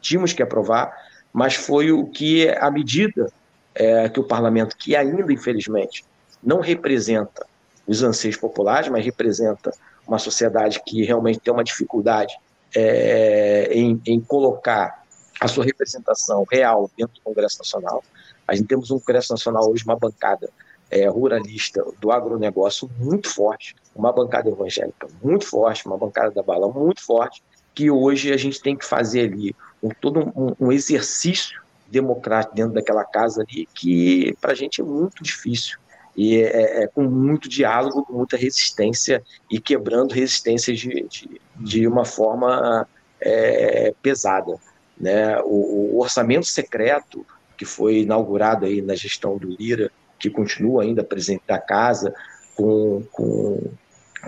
tínhamos que aprovar, mas foi o que a medida é, que o parlamento, que ainda infelizmente não representa os anseios populares, mas representa uma sociedade que realmente tem uma dificuldade é, em, em colocar a sua representação real dentro do Congresso Nacional. A gente temos um Congresso Nacional hoje, uma bancada é, ruralista do agronegócio muito forte, uma bancada evangélica muito forte, uma bancada da bala muito forte, que hoje a gente tem que fazer ali um, todo um, um exercício democrático dentro daquela casa ali que para a gente é muito difícil e é, é, é, com muito diálogo, com muita resistência e quebrando resistências de, de, de uma forma é, pesada. Né? O, o, orçamento secreto que foi inaugurado aí na gestão do Lira, que continua ainda presente na casa com, com,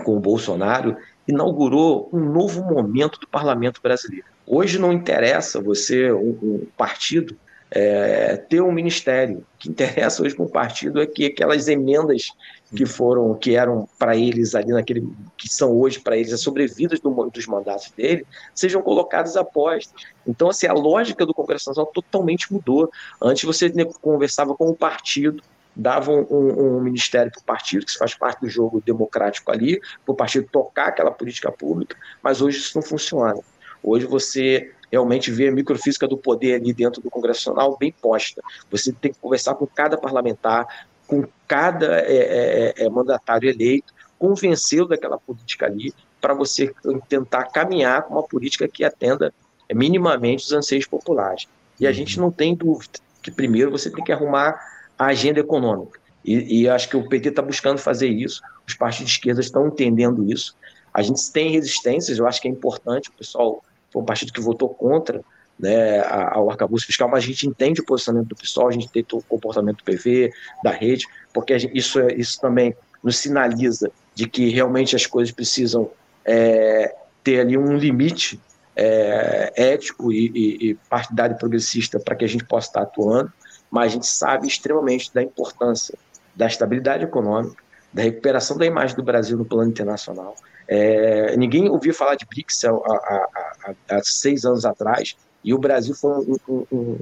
com o Bolsonaro, inaugurou um novo momento do parlamento brasileiro. Hoje não interessa você, um, um partido, é, ter um ministério. O que interessa hoje para o partido é que aquelas emendas que foram, que eram para eles ali naquele, que são hoje para eles as sobrevidas do, dos mandatos dele, sejam colocadas após. Então, assim, a lógica do Congresso Nacional totalmente mudou. Antes você conversava com o partido, dava um, um, um ministério para o partido, que faz parte do jogo democrático ali, para o partido tocar aquela política pública, mas hoje isso não funciona. Hoje você realmente vê a microfísica do poder ali dentro do Congresso Nacional bem posta. Você tem que conversar com cada parlamentar, com cada é, é, é, é mandatário eleito, convencê-lo daquela política ali, para você tentar caminhar com uma política que atenda minimamente os anseios populares. E a gente não tem dúvida que primeiro você tem que arrumar a agenda econômica. E, e acho que o PT está buscando fazer isso, os partidos de esquerda estão entendendo isso. A gente tem resistências, eu acho que é importante, o pessoal foi um partido que votou contra né, ao arcabouço fiscal, mas a gente entende o posicionamento do PSOL, a gente tem o comportamento do PV, da rede, porque gente, isso, isso também nos sinaliza de que realmente as coisas precisam é, ter ali um limite é, ético e, e, e partidário progressista para que a gente possa estar atuando, mas a gente sabe extremamente da importância da estabilidade econômica, da recuperação da imagem do Brasil no plano internacional. É, ninguém ouvia falar de BRICS há, há, há, há, seis anos atrás, e o Brasil foi um, um, um,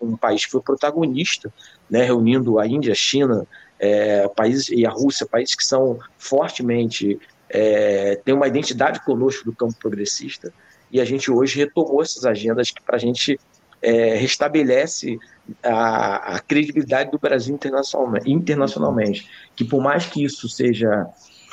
um país que foi protagonista, né, reunindo a Índia, a China, é, países e a Rússia, países que são fortemente é, têm uma identidade conosco do campo progressista, e a gente hoje retomou essas agendas que para a gente é, restabelece a, a, credibilidade do Brasil internacionalmente, internacionalmente. Que por mais que isso seja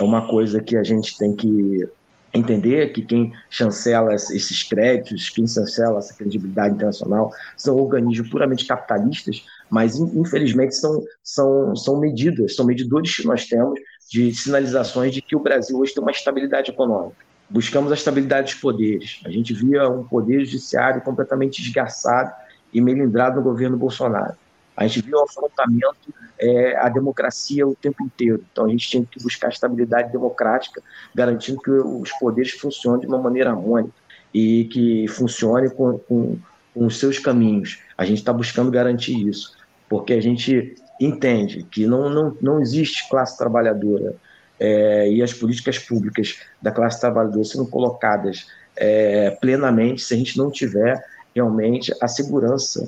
uma coisa que a gente tem que entender que quem chancela esses créditos, quem chancela essa credibilidade internacional, são organismos puramente capitalistas, mas infelizmente são, são, são medidas, são medidores que nós temos de sinalizações de que o Brasil hoje tem uma estabilidade econômica. Buscamos a estabilidade dos poderes. A gente via um poder judiciário completamente desgraçado e melindrado no governo Bolsonaro. A gente viu um afrontamento é, à democracia o tempo inteiro. Então a gente tinha que buscar estabilidade democrática, garantindo que os poderes funcionem de uma maneira harmônica e que funcione com, com, com os seus caminhos. A gente está buscando garantir isso, porque a gente entende que não, não, não existe classe trabalhadora é, e as políticas públicas da classe trabalhadora sendo colocadas é, plenamente se a gente não tiver realmente a segurança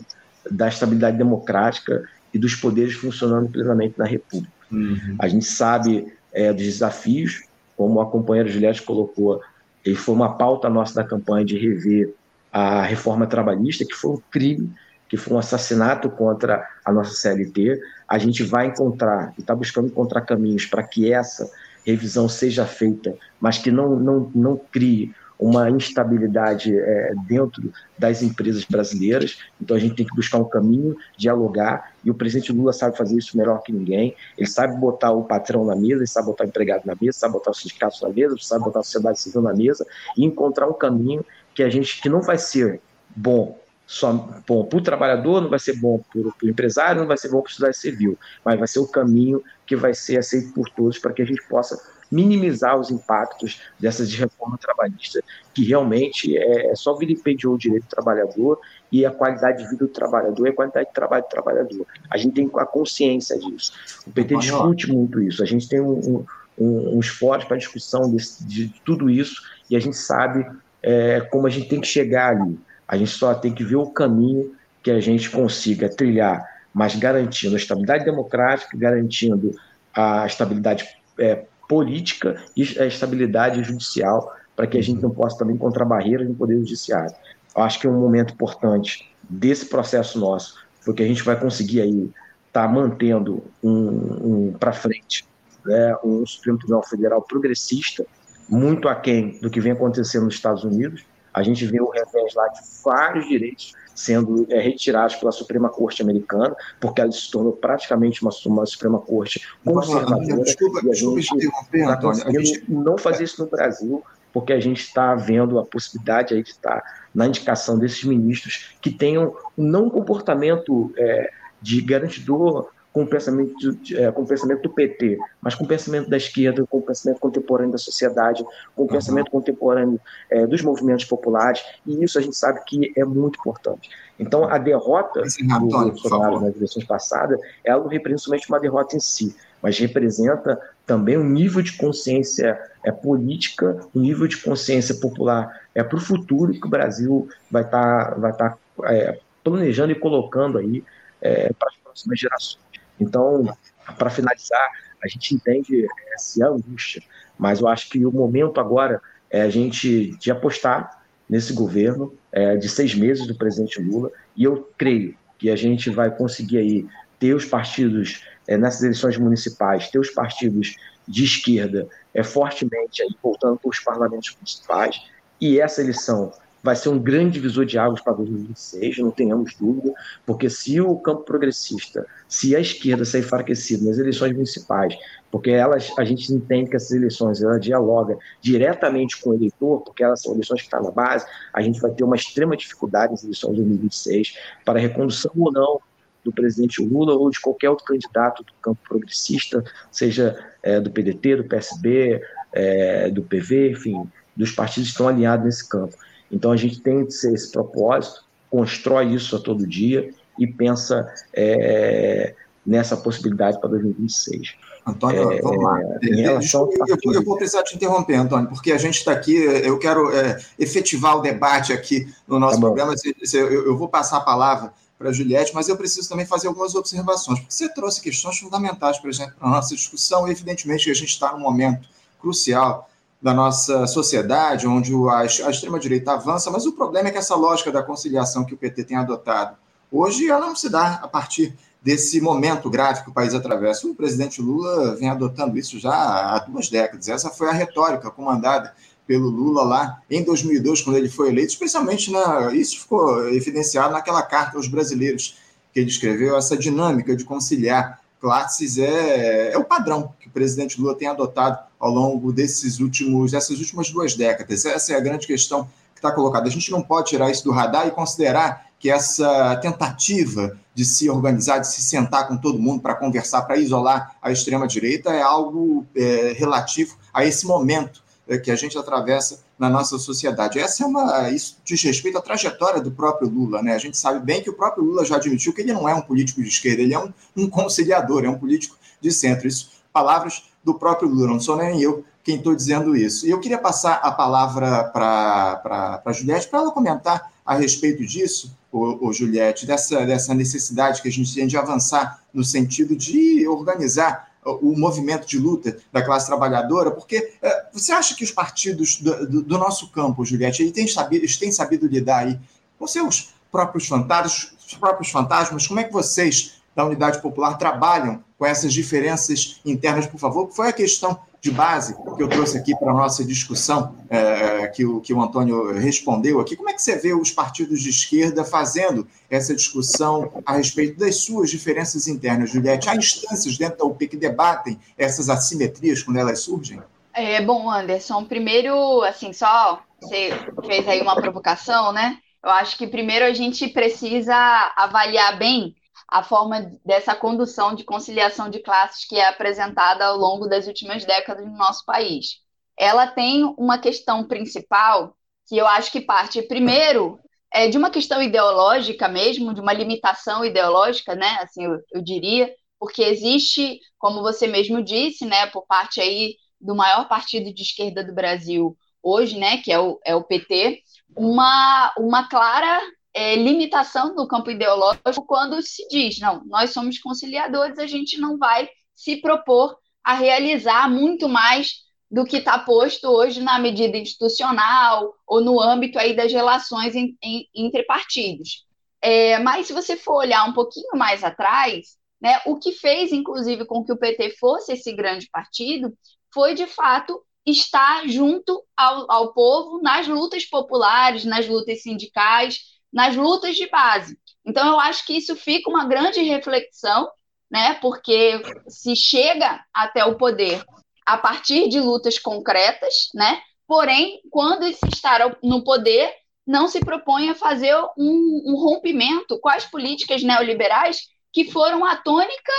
da estabilidade democrática e dos poderes funcionando plenamente na República. Uhum. A gente sabe é, dos desafios, como a companheira Juliette colocou, e foi uma pauta nossa da campanha de rever a reforma trabalhista, que foi um crime, que foi um assassinato contra a nossa CLT. A gente vai encontrar e está buscando encontrar caminhos para que essa revisão seja feita, mas que não, não, não crie uma instabilidade é, dentro das empresas brasileiras. Então a gente tem que buscar um caminho, dialogar, e o presidente Lula sabe fazer isso melhor que ninguém. Ele sabe botar o patrão na mesa, ele sabe botar o empregado na mesa, sabe botar os sindicatos na mesa, sabe botar a sociedade civil na mesa e encontrar um caminho que a gente que não vai ser bom só bom para o trabalhador, não vai ser bom para o empresário, não vai ser bom para a sociedade civil, mas vai ser o caminho que vai ser aceito por todos para que a gente possa minimizar os impactos dessas reformas trabalhistas, que realmente é, é só vilipendiou o direito do trabalhador e a qualidade de vida do trabalhador e a qualidade de trabalho do trabalhador. A gente tem a consciência disso. O PT discute muito isso. A gente tem um, um, um esforço para discussão desse, de tudo isso e a gente sabe é, como a gente tem que chegar ali. A gente só tem que ver o caminho que a gente consiga trilhar, mas garantindo a estabilidade democrática, garantindo a estabilidade é, política e a estabilidade judicial, para que a gente não possa também encontrar barreiras no Poder Judiciário. Eu acho que é um momento importante desse processo nosso, porque a gente vai conseguir aí estar tá mantendo um, um para frente né, um Supremo Tribunal Federal progressista, muito aquém do que vem acontecendo nos Estados Unidos. A gente vê o revés lá de vários direitos sendo é, retirados pela Suprema Corte americana, porque ela se tornou praticamente uma, uma Suprema Corte conservadora. Desculpa, e a gente está conseguindo gente... não fazer isso no Brasil, porque a gente está vendo a possibilidade aí de estar tá na indicação desses ministros que tenham um não comportamento é, de garantidor com o pensamento, é, com o pensamento do PT, mas com o pensamento da esquerda, com o pensamento contemporâneo da sociedade, com o pensamento contemporâneo é, dos movimentos populares, e isso a gente sabe que é muito importante. Então, a derrota do Bolsonaro nas eleições passadas, ela não representa somente uma derrota em si, mas representa também um nível de consciência é, política, um nível de consciência popular é, para o futuro que o Brasil vai estar tá, vai tá, é, planejando e colocando aí é, para as próximas gerações. Então, para finalizar, a gente entende essa angústia, mas eu acho que o momento agora é a gente de apostar nesse governo é, de seis meses do presidente Lula, e eu creio que a gente vai conseguir aí ter os partidos é, nessas eleições municipais, ter os partidos de esquerda é, fortemente aí voltando para os parlamentos municipais, e essa eleição vai ser um grande divisor de águas para 2026, não tenhamos dúvida, porque se o campo progressista, se a esquerda sair enfraquecida nas eleições municipais, porque elas, a gente entende que essas eleições ela dialoga diretamente com o eleitor, porque elas são eleições que estão na base, a gente vai ter uma extrema dificuldade nas eleições de 2026 para a recondução ou não do presidente Lula ou de qualquer outro candidato do campo progressista, seja é, do PDT, do PSB, é, do PV, enfim, dos partidos que estão alinhados nesse campo. Então a gente tem esse propósito, constrói isso a todo dia e pensa é, nessa possibilidade para 2026. Antônio, é, vamos lá. Eu, eu, eu, vou precisar te interromper, Antônio, porque a gente está aqui, eu quero é, efetivar o debate aqui no nosso tá programa. Eu, eu, vou passar a palavra para a Juliette, mas eu preciso também fazer algumas observações, porque você trouxe questões fundamentais para a nossa discussão, e evidentemente que a gente está num momento crucial da nossa sociedade, onde a, extrema-direita avança, mas o problema é que essa lógica da conciliação que o PT tem adotado hoje, ela não se dá a partir desse momento grave que o país atravessa. O presidente Lula vem adotando isso já há duas décadas. Essa foi a retórica comandada pelo Lula lá em 2002, quando ele foi eleito, especialmente na, isso ficou evidenciado naquela carta aos brasileiros que ele escreveu, essa dinâmica de conciliar classes é, é o padrão que o presidente Lula tem adotado ao longo desses últimos, dessas últimas duas décadas. Essa é a grande questão que está colocada. A gente não pode tirar isso do radar e considerar que essa tentativa de se organizar, de se sentar com todo mundo para conversar, para isolar a extrema-direita, é algo é, relativo a esse momento é, que a gente atravessa na nossa sociedade. Essa é uma, isso diz respeito à trajetória do próprio Lula, né? A gente sabe bem que o próprio Lula já admitiu que ele não é um político de esquerda, ele é um, um conciliador, é um político de centro. Isso, palavras do próprio Lula, não sou nem eu quem estou dizendo isso. E eu queria passar a palavra para a Juliette para ela comentar a respeito disso, o, o Juliette, dessa, dessa necessidade que a gente tem de avançar no sentido de organizar o movimento de luta da classe trabalhadora, porque é, você acha que os partidos do, do, do nosso campo, Juliette, eles têm, sabido, eles têm sabido lidar aí com seus próprios fantasmas, os próprios fantasmas? Como é que vocês da Unidade Popular trabalham com essas diferenças internas, por favor? Foi a questão de base que eu trouxe aqui para a nossa discussão, é, que, o, que o Antônio respondeu aqui. Como é que você vê os partidos de esquerda fazendo essa discussão a respeito das suas diferenças internas, Juliette? Há instâncias dentro da UP que debatem essas assimetrias quando elas surgem? É, bom, Anderson, primeiro, assim, só você fez aí uma provocação, né? Eu acho que primeiro a gente precisa avaliar bem a forma dessa condução de conciliação de classes que é apresentada ao longo das últimas décadas no nosso país. Ela tem uma questão principal que eu acho que parte, primeiro, é de uma questão ideológica mesmo, de uma limitação ideológica, né? Assim, eu, eu diria, porque existe, como você mesmo disse, né, por parte aí do maior partido de esquerda do Brasil hoje, né, que é o, é o PT, uma, uma clara é, limitação no campo ideológico quando se diz, não, nós somos conciliadores, a gente não vai se propor a realizar muito mais do que está posto hoje na medida institucional ou no âmbito aí das relações em, em, entre partidos. É, mas se você for olhar um pouquinho mais atrás, né, o que fez, inclusive, com que o PT fosse esse grande partido foi, de fato, estar junto ao, ao povo nas lutas populares, nas lutas sindicais, nas lutas de base. Então, eu acho que isso fica uma grande reflexão, né? Porque se chega até o poder a partir de lutas concretas, né? Porém, quando se está no poder, não se propõe a fazer um, um rompimento com as políticas neoliberais que foram a tônica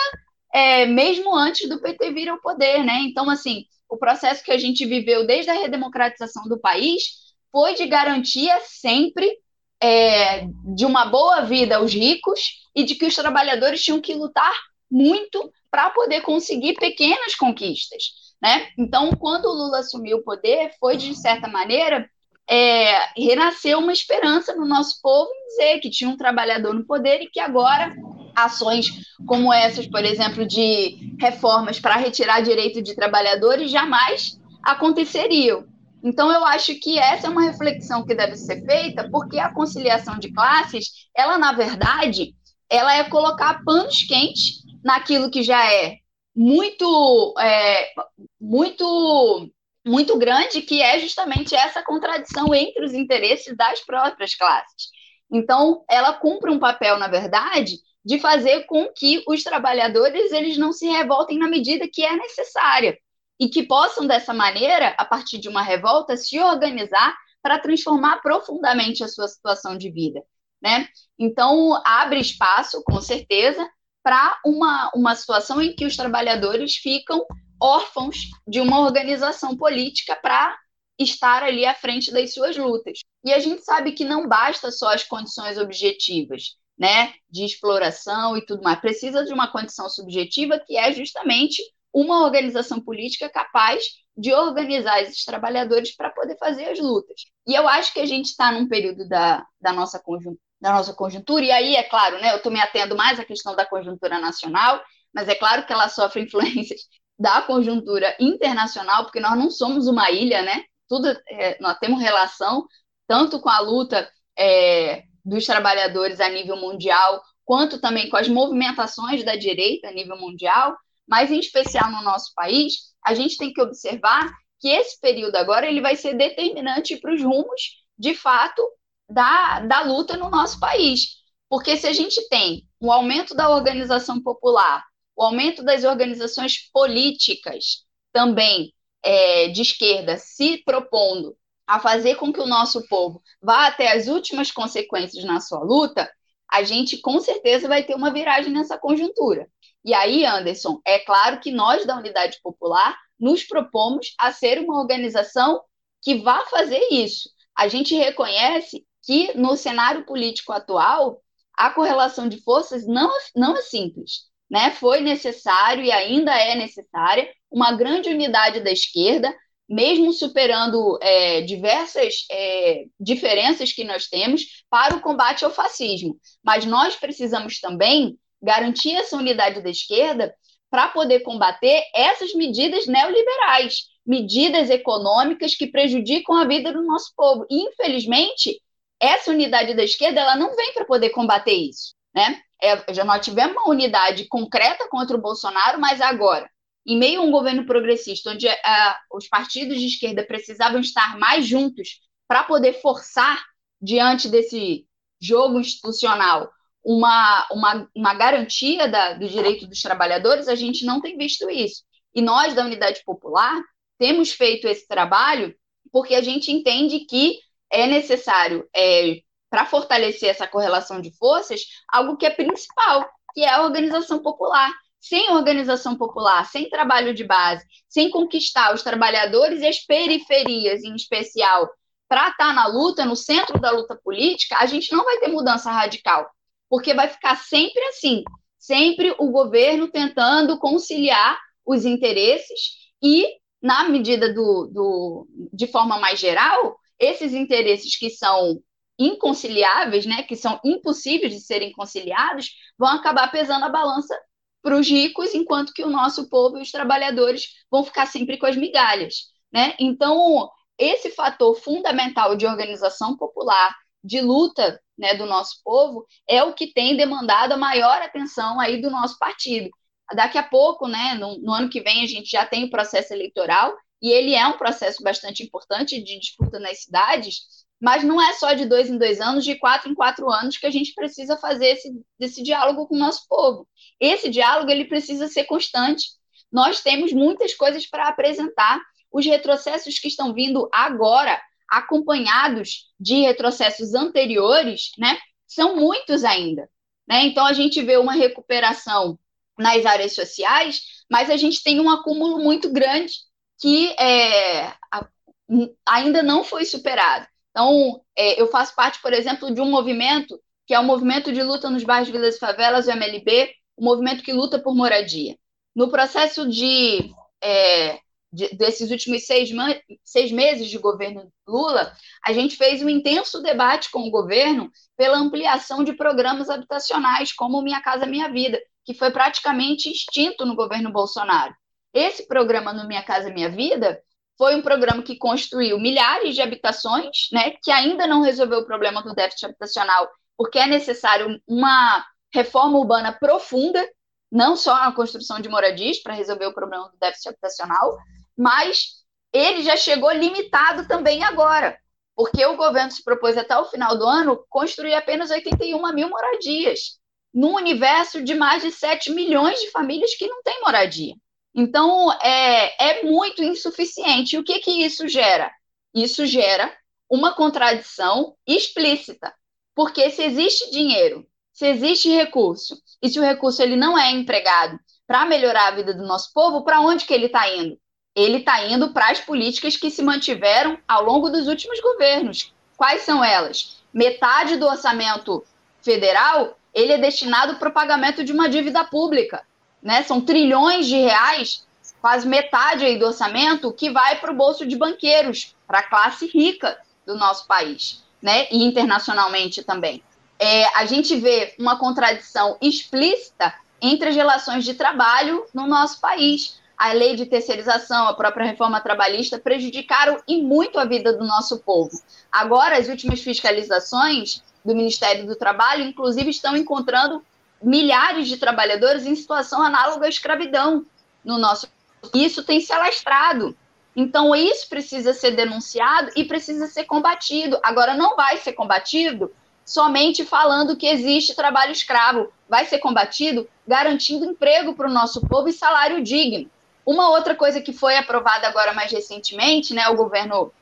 é, mesmo antes do PT vir ao poder, né? Então, assim, o processo que a gente viveu desde a redemocratização do país foi de garantia sempre é, de uma boa vida aos ricos e de que os trabalhadores tinham que lutar muito para poder conseguir pequenas conquistas. Né? Então, quando o Lula assumiu o poder, foi, de certa maneira, é, renasceu uma esperança no nosso povo em dizer que tinha um trabalhador no poder e que agora ações como essas, por exemplo, de reformas para retirar direito de trabalhadores jamais aconteceriam. Então, eu acho que essa é uma reflexão que deve ser feita, porque a conciliação de classes, ela, na verdade, ela é colocar panos quentes naquilo que já é muito, é, muito, muito grande, que é justamente essa contradição entre os interesses das próprias classes. Então, ela cumpre um papel, na verdade, de fazer com que os trabalhadores eles não se revoltem na medida que é necessária e que possam, dessa maneira, a partir de uma revolta, se organizar para transformar profundamente a sua situação de vida. Né? Então, abre espaço, com certeza, para uma, uma situação em que os trabalhadores ficam órfãos de uma organização política para estar ali à frente das suas lutas. E a gente sabe que não basta só as condições objetivas, né, de exploração e tudo mais. Precisa de uma condição subjetiva que é justamente uma organização política capaz de organizar esses trabalhadores para poder fazer as lutas. E eu acho que a gente está num período da, da, nossa da nossa conjuntura, e aí, é claro, né, eu estou me atendo mais à questão da conjuntura nacional, mas é claro que ela sofre influências da conjuntura internacional, porque nós não somos uma ilha, né? Tudo, é, nós temos relação tanto com a luta é, dos trabalhadores a nível mundial, quanto também com as movimentações da direita a nível mundial, mas em especial no nosso país, a gente tem que observar que esse período agora ele vai ser determinante para os rumos, de fato, da, da luta no nosso país. Porque se a gente tem o aumento da organização popular, o aumento das organizações políticas também é, de esquerda se propondo a fazer com que o nosso povo vá até as últimas consequências na sua luta, a gente com certeza vai ter uma viragem nessa conjuntura. E aí, Anderson, é claro que nós da Unidade Popular nos propomos a ser uma organização que vá fazer isso. A gente reconhece que no cenário político atual, a correlação de forças não, não é simples. Né? Foi necessário e ainda é necessária uma grande unidade da esquerda, mesmo superando é, diversas é, diferenças que nós temos para o combate ao fascismo. Mas nós precisamos também garantir essa unidade da esquerda para poder combater essas medidas neoliberais, medidas econômicas que prejudicam a vida do nosso povo. E, infelizmente, essa unidade da esquerda ela não vem para poder combater isso. Né? É, já nós tivemos uma unidade concreta contra o Bolsonaro, mas agora em meio a um governo progressista, onde uh, os partidos de esquerda precisavam estar mais juntos para poder forçar, diante desse jogo institucional, uma, uma, uma garantia da, do direito dos trabalhadores, a gente não tem visto isso. E nós, da Unidade Popular, temos feito esse trabalho porque a gente entende que é necessário, é, para fortalecer essa correlação de forças, algo que é principal, que é a organização popular sem organização popular, sem trabalho de base, sem conquistar os trabalhadores e as periferias, em especial, para estar tá na luta, no centro da luta política, a gente não vai ter mudança radical, porque vai ficar sempre assim, sempre o governo tentando conciliar os interesses e, na medida do, do de forma mais geral, esses interesses que são inconciliáveis, né, que são impossíveis de serem conciliados, vão acabar pesando a balança para os ricos, enquanto que o nosso povo e os trabalhadores vão ficar sempre com as migalhas. Né? Então, esse fator fundamental de organização popular, de luta né, do nosso povo, é o que tem demandado a maior atenção aí do nosso partido. Daqui a pouco, né, no, no ano que vem, a gente já tem o processo eleitoral, e ele é um processo bastante importante de disputa nas cidades, mas não é só de dois em dois anos, de quatro em quatro anos que a gente precisa fazer esse, esse diálogo com o nosso povo. Esse diálogo ele precisa ser constante. Nós temos muitas coisas para apresentar. Os retrocessos que estão vindo agora, acompanhados de retrocessos anteriores, né, são muitos ainda. Né? Então a gente vê uma recuperação nas áreas sociais, mas a gente tem um acúmulo muito grande que é, ainda não foi superado. Então, é, eu faço parte, por exemplo, de um movimento que é o movimento de luta nos bairros, vilas e favelas, o MLB, o movimento que luta por moradia. No processo de, é, de desses últimos seis, seis meses de governo Lula, a gente fez um intenso debate com o governo pela ampliação de programas habitacionais, como Minha Casa Minha Vida, que foi praticamente extinto no governo Bolsonaro. Esse programa no Minha Casa Minha Vida foi um programa que construiu milhares de habitações, né, que ainda não resolveu o problema do déficit habitacional, porque é necessário uma reforma urbana profunda, não só a construção de moradias para resolver o problema do déficit habitacional, mas ele já chegou limitado também agora, porque o governo se propôs até o final do ano construir apenas 81 mil moradias, num universo de mais de 7 milhões de famílias que não têm moradia. Então, é, é muito insuficiente. E o que, que isso gera? Isso gera uma contradição explícita. Porque se existe dinheiro, se existe recurso, e se o recurso ele não é empregado para melhorar a vida do nosso povo, para onde que ele está indo? Ele está indo para as políticas que se mantiveram ao longo dos últimos governos. Quais são elas? Metade do orçamento federal ele é destinado para o pagamento de uma dívida pública né? São trilhões de reais, quase metade aí do orçamento, que vai para o bolso de banqueiros, para a classe rica do nosso país, né? E internacionalmente também. É, a gente vê uma contradição explícita entre as relações de trabalho no nosso país. A lei de terceirização, a própria reforma trabalhista prejudicaram e muito a vida do nosso povo. Agora, as últimas fiscalizações do Ministério do Trabalho, inclusive, estão encontrando milhares de trabalhadores em situação análoga à escravidão no nosso. Isso tem se alastrado. Então, isso precisa ser denunciado e precisa ser combatido. Agora, não vai ser combatido somente falando que existe trabalho escravo. Vai ser combatido garantindo emprego para o nosso povo e salário digno. Uma outra coisa que foi aprovada agora mais recentemente, né, o governo,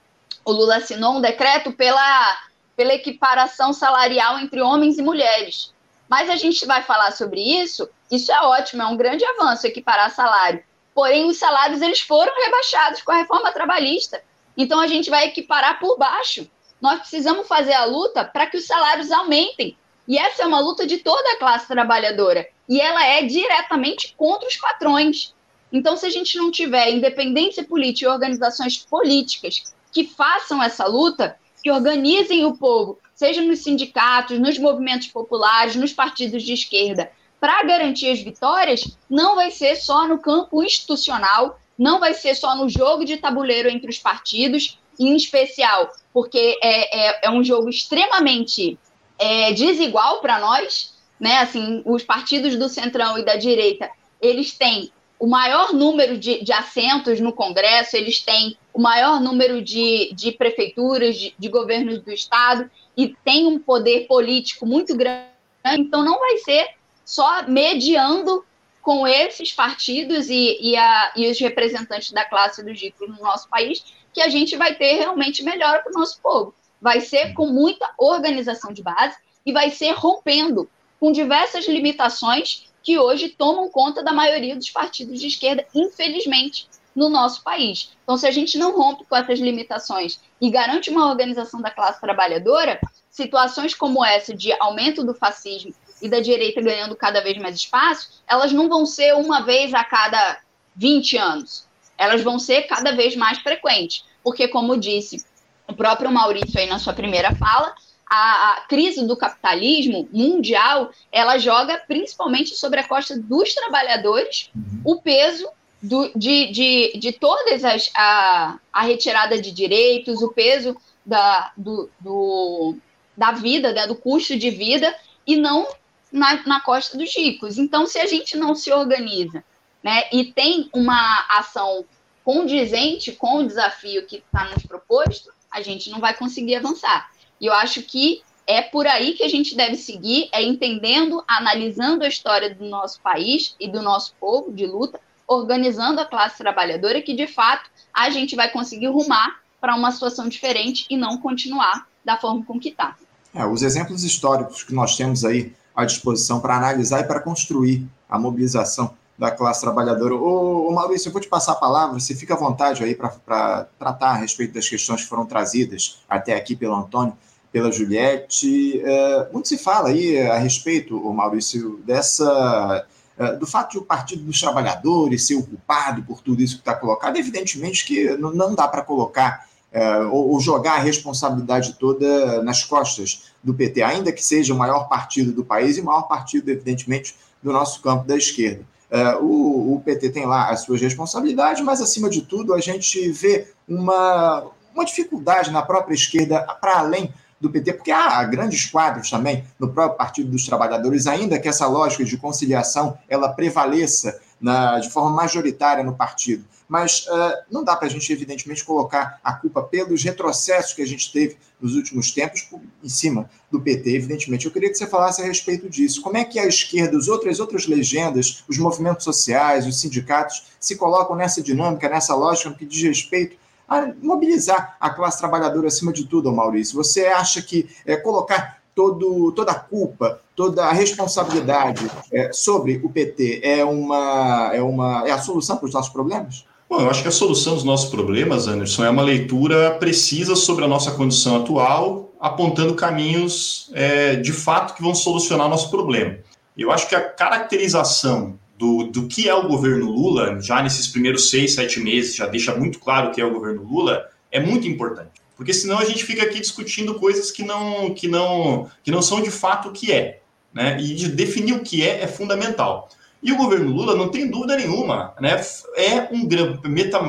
o Lula assinou um decreto pela, pela equiparação salarial entre homens e mulheres. Mas a gente vai falar sobre isso, isso é ótimo, é um grande avanço equiparar salário. Porém, os salários eles foram rebaixados com a reforma trabalhista. Então a gente vai equiparar por baixo. Nós precisamos fazer a luta para que os salários aumentem. E essa é uma luta de toda a classe trabalhadora. E ela é diretamente contra os patrões. Então, se a gente não tiver independência política e organizações políticas que façam essa luta, que organizem o povo, seja nos sindicatos, nos movimentos populares, nos partidos de esquerda, para garantir as vitórias, não vai ser só no campo institucional, não vai ser só no jogo de tabuleiro entre os partidos, em especial porque é, é, é um jogo extremamente é, desigual para nós, né? Assim, os partidos do centrão e da direita, eles têm o maior número de, de assentos no Congresso, eles têm o maior número de, de prefeituras, de, de governos do Estado, e têm um poder político muito grande. Então, não vai ser só mediando com esses partidos e, e, a, e os representantes da classe dos ricos no nosso país que a gente vai ter realmente melhora para o nosso povo. Vai ser com muita organização de base e vai ser rompendo com diversas limitações que hoje tomam conta da maioria dos partidos de esquerda, infelizmente, no nosso país. Então, se a gente não rompe com essas limitações e garante uma organização da classe trabalhadora, situações como essa de aumento do fascismo e da direita ganhando cada vez mais espaço, elas não vão ser uma vez a cada 20 anos. Elas vão ser cada vez mais frequentes. Porque, como disse o próprio Maurício aí na sua primeira fala, a, a, crise do capitalismo mundial ela joga principalmente sobre a costa dos trabalhadores uhum. o peso do, de, de, de todas as a, a retirada de direitos, o peso da, do, do da vida, né, do custo de vida, e não na, na costa dos ricos. Então, se a gente não se organiza né, e tem uma ação condizente com o desafio que está nos proposto, a gente não vai conseguir avançar. E eu acho que é por aí que a gente deve seguir, é entendendo, analisando a história do nosso país e do nosso povo de luta, organizando a classe trabalhadora, que de fato a gente vai conseguir rumar para uma situação diferente e não continuar da forma com que está. É, os exemplos históricos que nós temos aí à disposição para analisar e para construir a mobilização da classe trabalhadora. Ô, ô, Maurício, eu vou te passar a palavra, você fica à vontade aí para tratar a respeito das questões que foram trazidas até aqui pelo Antônio, pela Juliette. É, muito se fala aí a respeito, Maurício, dessa é, do fato de o Partido dos Trabalhadores ser o culpado por tudo isso que está colocado, evidentemente que não dá para colocar é, ou, jogar a responsabilidade toda nas costas do PT, ainda que seja o maior partido do país e o maior partido, evidentemente, do nosso campo da esquerda. O, o, PT tem lá as suas responsabilidades, mas, acima de tudo, a gente vê uma, uma dificuldade na própria esquerda para além do PT, porque há grandes quadros também no próprio Partido dos Trabalhadores, ainda que essa lógica de conciliação ela prevaleça na, de forma majoritária no partido. Mas uh, não dá para a gente, evidentemente, colocar a culpa pelos retrocessos que a gente teve nos últimos tempos em cima do PT, evidentemente. Eu queria que você falasse a respeito disso. Como é que a esquerda, as outras, outras legendas, os movimentos sociais, os sindicatos se colocam nessa dinâmica, nessa lógica que diz respeito mobilizar a classe trabalhadora acima de tudo, Maurício? Você acha que é, colocar todo, toda a culpa, toda a responsabilidade é, sobre o PT é uma, é uma é a solução para os nossos problemas? Bom, eu acho que a solução dos nossos problemas, Anderson, é uma leitura precisa sobre a nossa condição atual, apontando caminhos é, de fato que vão solucionar o nosso problema. Eu acho que a caracterização do, do que é o governo Lula, já nesses primeiros seis, sete meses, já deixa muito claro o que é o governo Lula, é muito importante porque senão a gente fica aqui discutindo coisas que não, que não, que não são de fato o que é. Né? E de definir o que é é fundamental. E o governo Lula, não tem dúvida nenhuma, né? é um grande.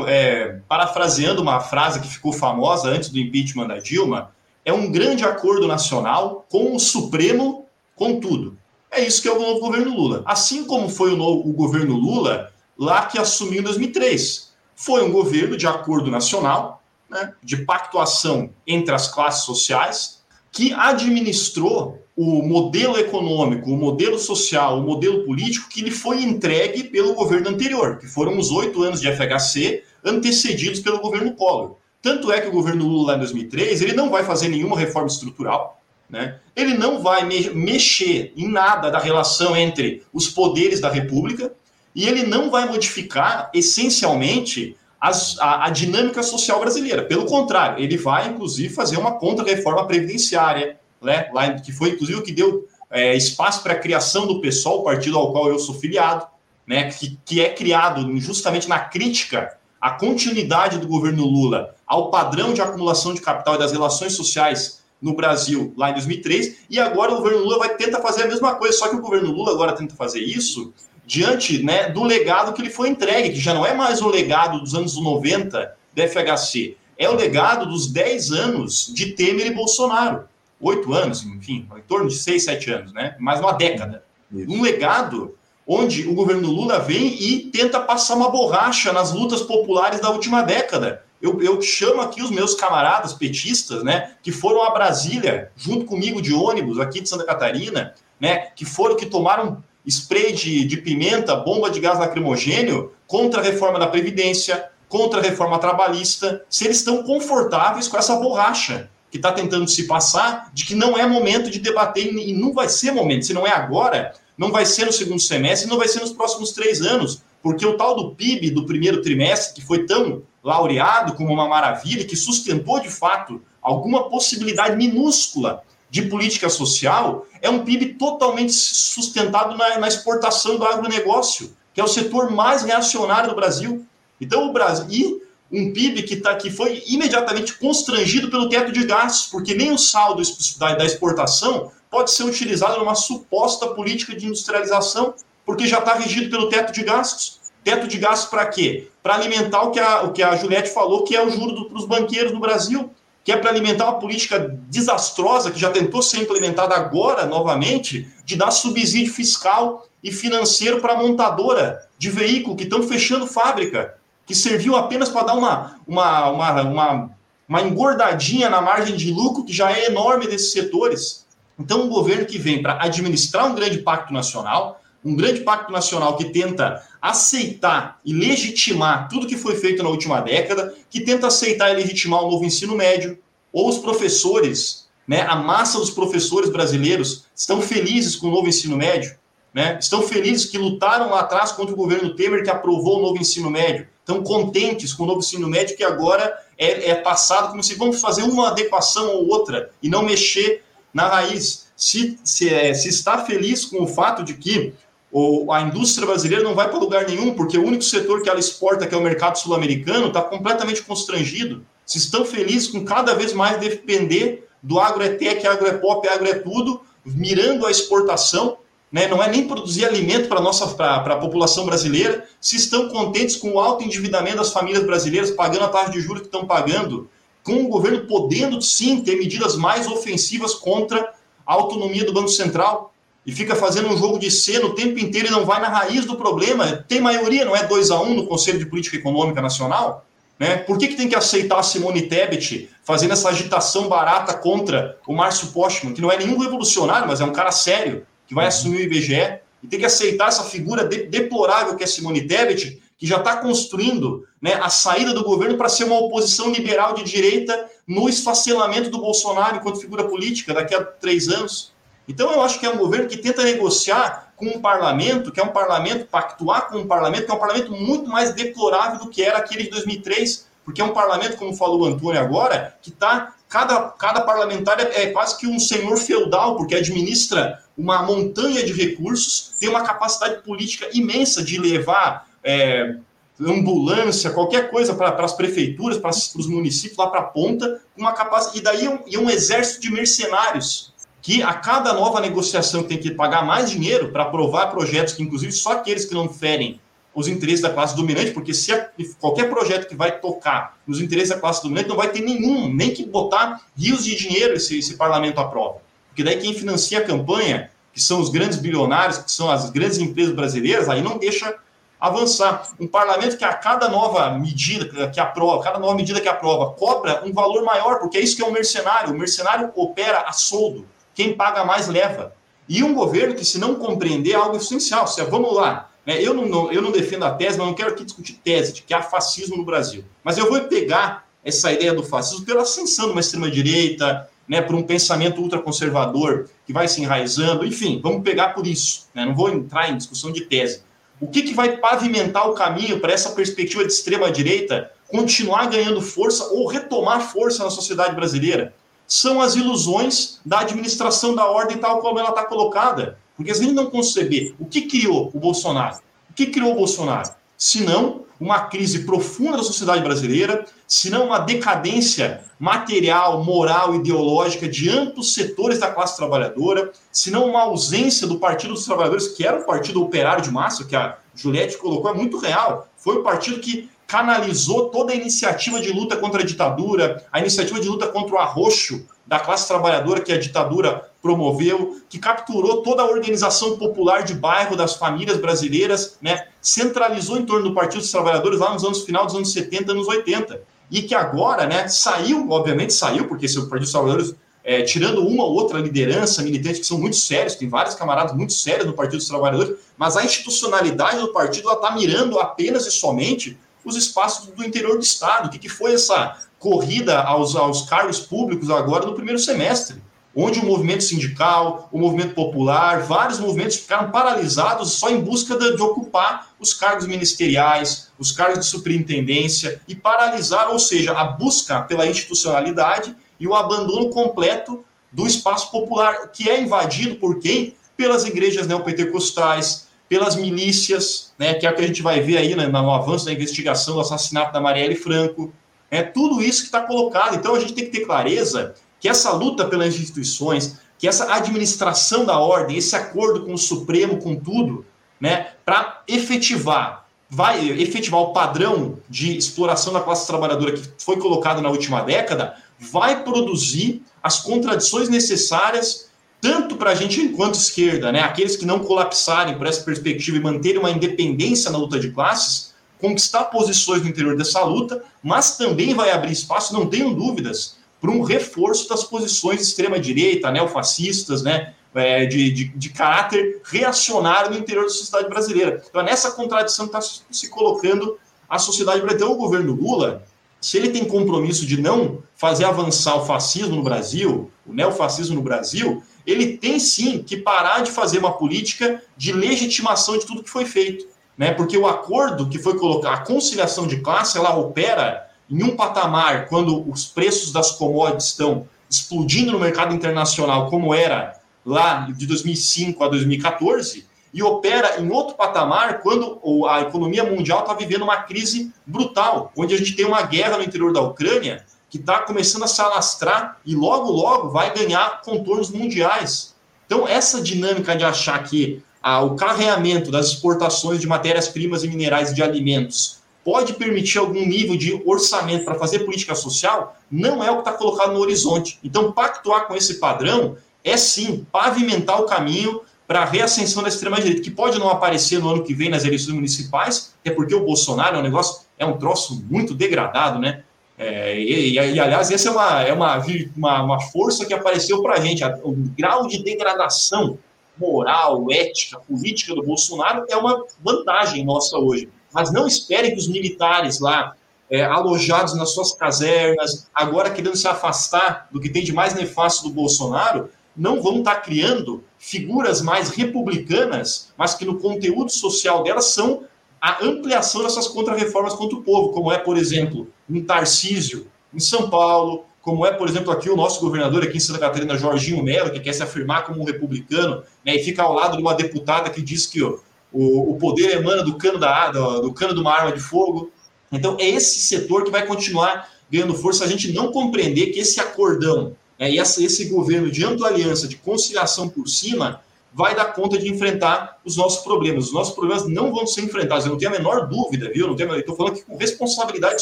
É, parafraseando uma frase que ficou famosa antes do impeachment da Dilma, é um grande acordo nacional com o Supremo, com tudo. É isso que é o novo governo Lula. Assim como foi o, novo, o governo Lula lá que assumiu em 2003. Foi um governo de acordo nacional, né, de pactuação entre as classes sociais, que administrou o modelo econômico, o modelo social, o modelo político que lhe foi entregue pelo governo anterior, que foram os oito anos de FHC antecedidos pelo governo Collor. Tanto é que o governo Lula, lá em 2003, ele não vai fazer nenhuma reforma estrutural, né, ele não vai me mexer em nada da relação entre os poderes da República e ele não vai modificar essencialmente as, a, a, dinâmica social brasileira. Pelo contrário, ele vai, inclusive, fazer uma contra-reforma previdenciária, né, lá, que foi, inclusive, o que deu é, espaço para a criação do PSOL, o partido ao qual eu sou filiado, né, que, que é criado justamente na crítica à continuidade do governo Lula ao padrão de acumulação de capital e das relações sociais no Brasil lá em 2003, e agora o governo Lula vai tentar fazer a mesma coisa, só que o governo Lula agora tenta fazer isso diante né, do legado que lhe foi entregue, que já não é mais o legado dos anos 90 da FHC, é o legado dos 10 anos de Temer e Bolsonaro. Oito anos, enfim, em torno de seis, sete anos, né? Mais uma década. Isso. Um legado onde o governo Lula vem e tenta passar uma borracha nas lutas populares da última década. Eu, eu, chamo aqui os meus camaradas petistas, né, que foram a Brasília, junto comigo de ônibus aqui de Santa Catarina, né, que foram, que tomaram spray de, de pimenta, bomba de gás lacrimogênio contra a reforma da Previdência, contra a reforma trabalhista, se eles estão confortáveis com essa borracha que está tentando se passar de que não é momento de debater e não vai ser momento, se não é agora, não vai ser no segundo semestre, não vai ser nos próximos três anos, porque o tal do PIB do primeiro trimestre, que foi tão laureado como uma maravilha, que sustentou de fato alguma possibilidade minúscula de política social, é um PIB totalmente sustentado na, na exportação do agronegócio, que é o setor mais reacionário do Brasil. Então, o Brasil. E um PIB que, tá, que foi imediatamente constrangido pelo teto de gastos, porque nem o saldo da, da exportação pode ser utilizado numa suposta política de industrialização, porque já está regido pelo teto de gastos. Teto de gastos para quê? Para alimentar o que, a, o que a Juliette falou, que é o juro para os banqueiros no Brasil, que é para alimentar uma política desastrosa que já tentou ser implementada agora novamente, de dar subsídio fiscal e financeiro para a montadora de veículo que estão fechando fábrica, que serviu apenas para dar uma, uma, uma, uma, uma engordadinha na margem de lucro que já é enorme desses setores. Então, um governo que vem para administrar um grande pacto nacional, um grande pacto nacional que tenta aceitar e legitimar tudo que foi feito na última década, que tenta aceitar e legitimar o novo ensino médio, ou os professores, né, a massa dos professores brasileiros estão felizes com o novo ensino médio, né, estão felizes que lutaram lá atrás contra o governo Temer que aprovou o novo ensino médio, estão contentes com o novo ensino médio que agora é, é passado como se vamos fazer uma adequação ou outra e não mexer na raiz. Se, se, é, se está feliz com o fato de que o, a indústria brasileira não vai para lugar nenhum, porque o único setor que ela exporta, que é o mercado sul-americano, está completamente constrangido. Se estão felizes com cada vez mais depender do agro-tech, agro-pop, agro-tudo, mirando a exportação, né? não é nem produzir alimento para a população brasileira, se estão contentes com o alto endividamento das famílias brasileiras, pagando a taxa de juros que estão pagando, com o governo podendo sim ter medidas mais ofensivas contra a autonomia do Banco Central e fica fazendo um jogo de cena o tempo inteiro e não vai na raiz do problema. Tem maioria, não é 2 a 1 um no Conselho de Política Econômica Nacional? Né? Por que, que tem que aceitar a Simone Tebet fazendo essa agitação barata contra o Márcio Postman, que não é nenhum revolucionário, mas é um cara sério, que vai uhum. assumir o IBGE, e tem que aceitar essa figura de, deplorável que é Simone Tebet, que já está construindo né, a saída do governo para ser uma oposição liberal de direita no esfacelamento do Bolsonaro enquanto figura política daqui a três anos. Então, eu acho que é um governo que tenta negociar com um parlamento, que é um parlamento, pactuar com um parlamento, que é um parlamento muito mais deplorável do que era aquele de 2003, porque é um parlamento, como falou o Antônio agora, que está. Cada, cada parlamentar é, é quase que um senhor feudal, porque administra uma montanha de recursos, tem uma capacidade política imensa de levar é, ambulância, qualquer coisa para as prefeituras, para os municípios, lá para a ponta, uma capacidade. E daí um, e um exército de mercenários que a cada nova negociação tem que pagar mais dinheiro para aprovar projetos que, inclusive, só aqueles que não ferem os interesses da classe dominante, porque se a, qualquer projeto que vai tocar nos interesses da classe dominante não vai ter nenhum, nem que botar rios de dinheiro esse, esse parlamento aprova. Porque daí quem financia a campanha, que são os grandes bilionários, que são as grandes empresas brasileiras, aí não deixa avançar. Um parlamento que a cada nova medida que aprova, cada nova medida que aprova, cobra um valor maior, porque é isso que é um mercenário. O mercenário opera a soldo. Quem paga mais leva. E um governo que, se não compreender, é algo essencial. Se, vamos lá, né, eu, não, eu não defendo a tese, mas não quero aqui discutir tese de que há fascismo no Brasil. Mas eu vou pegar essa ideia do fascismo pela ascensão de uma extrema-direita, né, por um pensamento ultraconservador que vai se enraizando, enfim, vamos pegar por isso. Né, não vou entrar em discussão de tese. O que, que vai pavimentar o caminho para essa perspectiva de extrema-direita continuar ganhando força ou retomar força na sociedade brasileira? São as ilusões da administração da ordem tal como ela está colocada. Porque se gente não conceber o que criou o Bolsonaro, o que criou o Bolsonaro, se não uma crise profunda da sociedade brasileira, se não uma decadência material, moral, ideológica de amplos setores da classe trabalhadora, se não uma ausência do Partido dos Trabalhadores, que era o partido operário de massa, que a Juliette colocou, é muito real. Foi o partido que canalizou toda a iniciativa de luta contra a ditadura, a iniciativa de luta contra o arroxo da classe trabalhadora que a ditadura promoveu, que capturou toda a organização popular de bairro das famílias brasileiras, né, centralizou em torno do Partido dos Trabalhadores lá nos anos final dos anos 70, anos 80, e que agora, né, saiu, obviamente saiu, porque esse Partido dos Trabalhadores, é, tirando uma ou outra liderança militante que são muito sérios, tem vários camaradas muito sérios no Partido dos Trabalhadores, mas a institucionalidade do partido está mirando apenas e somente os espaços do interior do Estado. O que, que foi essa corrida aos, aos cargos públicos agora no primeiro semestre? onde o movimento sindical, o movimento popular, vários movimentos ficaram paralisados só em busca de, de, ocupar os cargos ministeriais, os cargos de superintendência e paralisar, ou seja, a busca pela institucionalidade e o abandono completo do espaço popular, que é invadido por quem? Pelas igrejas neopentecostais, pelas milícias, né, que é o que a gente vai ver aí né, no avanço da investigação do assassinato da Marielle Franco. É tudo isso que está colocado. Então a gente tem que ter clareza que essa luta pelas instituições, que essa administração da ordem, esse acordo com o Supremo, com tudo, né, para efetivar, vai efetivar o padrão de exploração da classe trabalhadora que foi colocado na última década, vai produzir as contradições necessárias tanto para a gente enquanto esquerda, né, aqueles que não colapsarem por essa perspectiva e manterem uma independência na luta de classes, conquistar posições no interior dessa luta, mas também vai abrir espaço, não tenham dúvidas, para um reforço das posições de extrema-direita, neofascistas, né, é, de, de, de, caráter reacionário no interior da sociedade brasileira. Então, é nessa contradição está se colocando a sociedade brasileira. Então, o governo Lula, se ele tem compromisso de não fazer avançar o fascismo no Brasil, o neofascismo no Brasil, ele tem sim que parar de fazer uma política de legitimação de tudo que foi feito. Né? Porque o acordo que foi colocado, a conciliação de classe, ela opera em um patamar, quando os preços das commodities estão explodindo no mercado internacional, como era lá de 2005 a 2014, e opera em outro patamar quando a economia mundial está vivendo uma crise brutal, onde a gente tem uma guerra no interior da Ucrânia que está começando a se alastrar e logo, logo vai ganhar contornos mundiais. Então, essa dinâmica de achar que ah, o carreamento das exportações de matérias-primas e minerais e de alimentos pode permitir algum nível de orçamento para fazer política social, não é o que está colocado no horizonte. Então, pactuar com esse padrão é sim pavimentar o caminho para a reascensão da extrema-direita, que pode não aparecer no ano que vem nas eleições municipais, até porque o Bolsonaro é um negócio, é um troço muito degradado, né? É, e, e, aliás, essa é, uma, é uma, uma, uma força que apareceu para a gente. O grau de degradação moral, ética, política do Bolsonaro é uma vantagem nossa hoje mas não espere que os militares lá, é, alojados nas suas casernas, agora querendo se afastar do que tem de mais nefasto do Bolsonaro, não vão estar criando figuras mais republicanas, mas que no conteúdo social delas são a ampliação dessas contrarreformas contra o povo, como é, por exemplo, um Tarcísio em São Paulo, como é, por exemplo, aqui o nosso governador aqui em Santa Catarina, Jorginho Melo, que quer se afirmar como um republicano, né, e fica ao lado de uma deputada que diz que o, o poder emana do cano da do, do cano de uma arma de fogo. Então é esse setor que vai continuar ganhando força. A gente não compreender que esse acordão né, e essa, esse governo de ampla aliança, de conciliação por cima, vai dar conta de enfrentar os nossos problemas. Os nossos problemas não vão ser enfrentados, eu não tenho a menor dúvida, viu? Não tenho, estou falando aqui com responsabilidade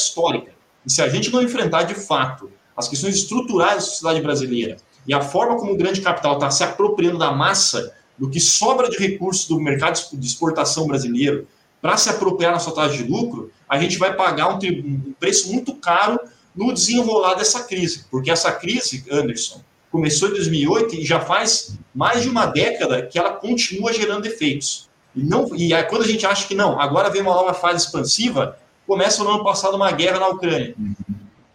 histórica. E se a gente não enfrentar de fato as questões estruturais da sociedade brasileira e a forma como o grande capital está se apropriando da massa do que sobra de recursos do mercado de exportação brasileiro para se apropriar na sua taxa de lucro, a gente vai pagar um, um preço muito caro no desenrolar dessa crise. Porque essa crise, Anderson, começou em 2008 e já faz mais de uma década que ela continua gerando efeitos. E, não, e aí, quando a gente acha que não, agora vem uma nova fase expansiva, começa no ano passado uma guerra na Ucrânia.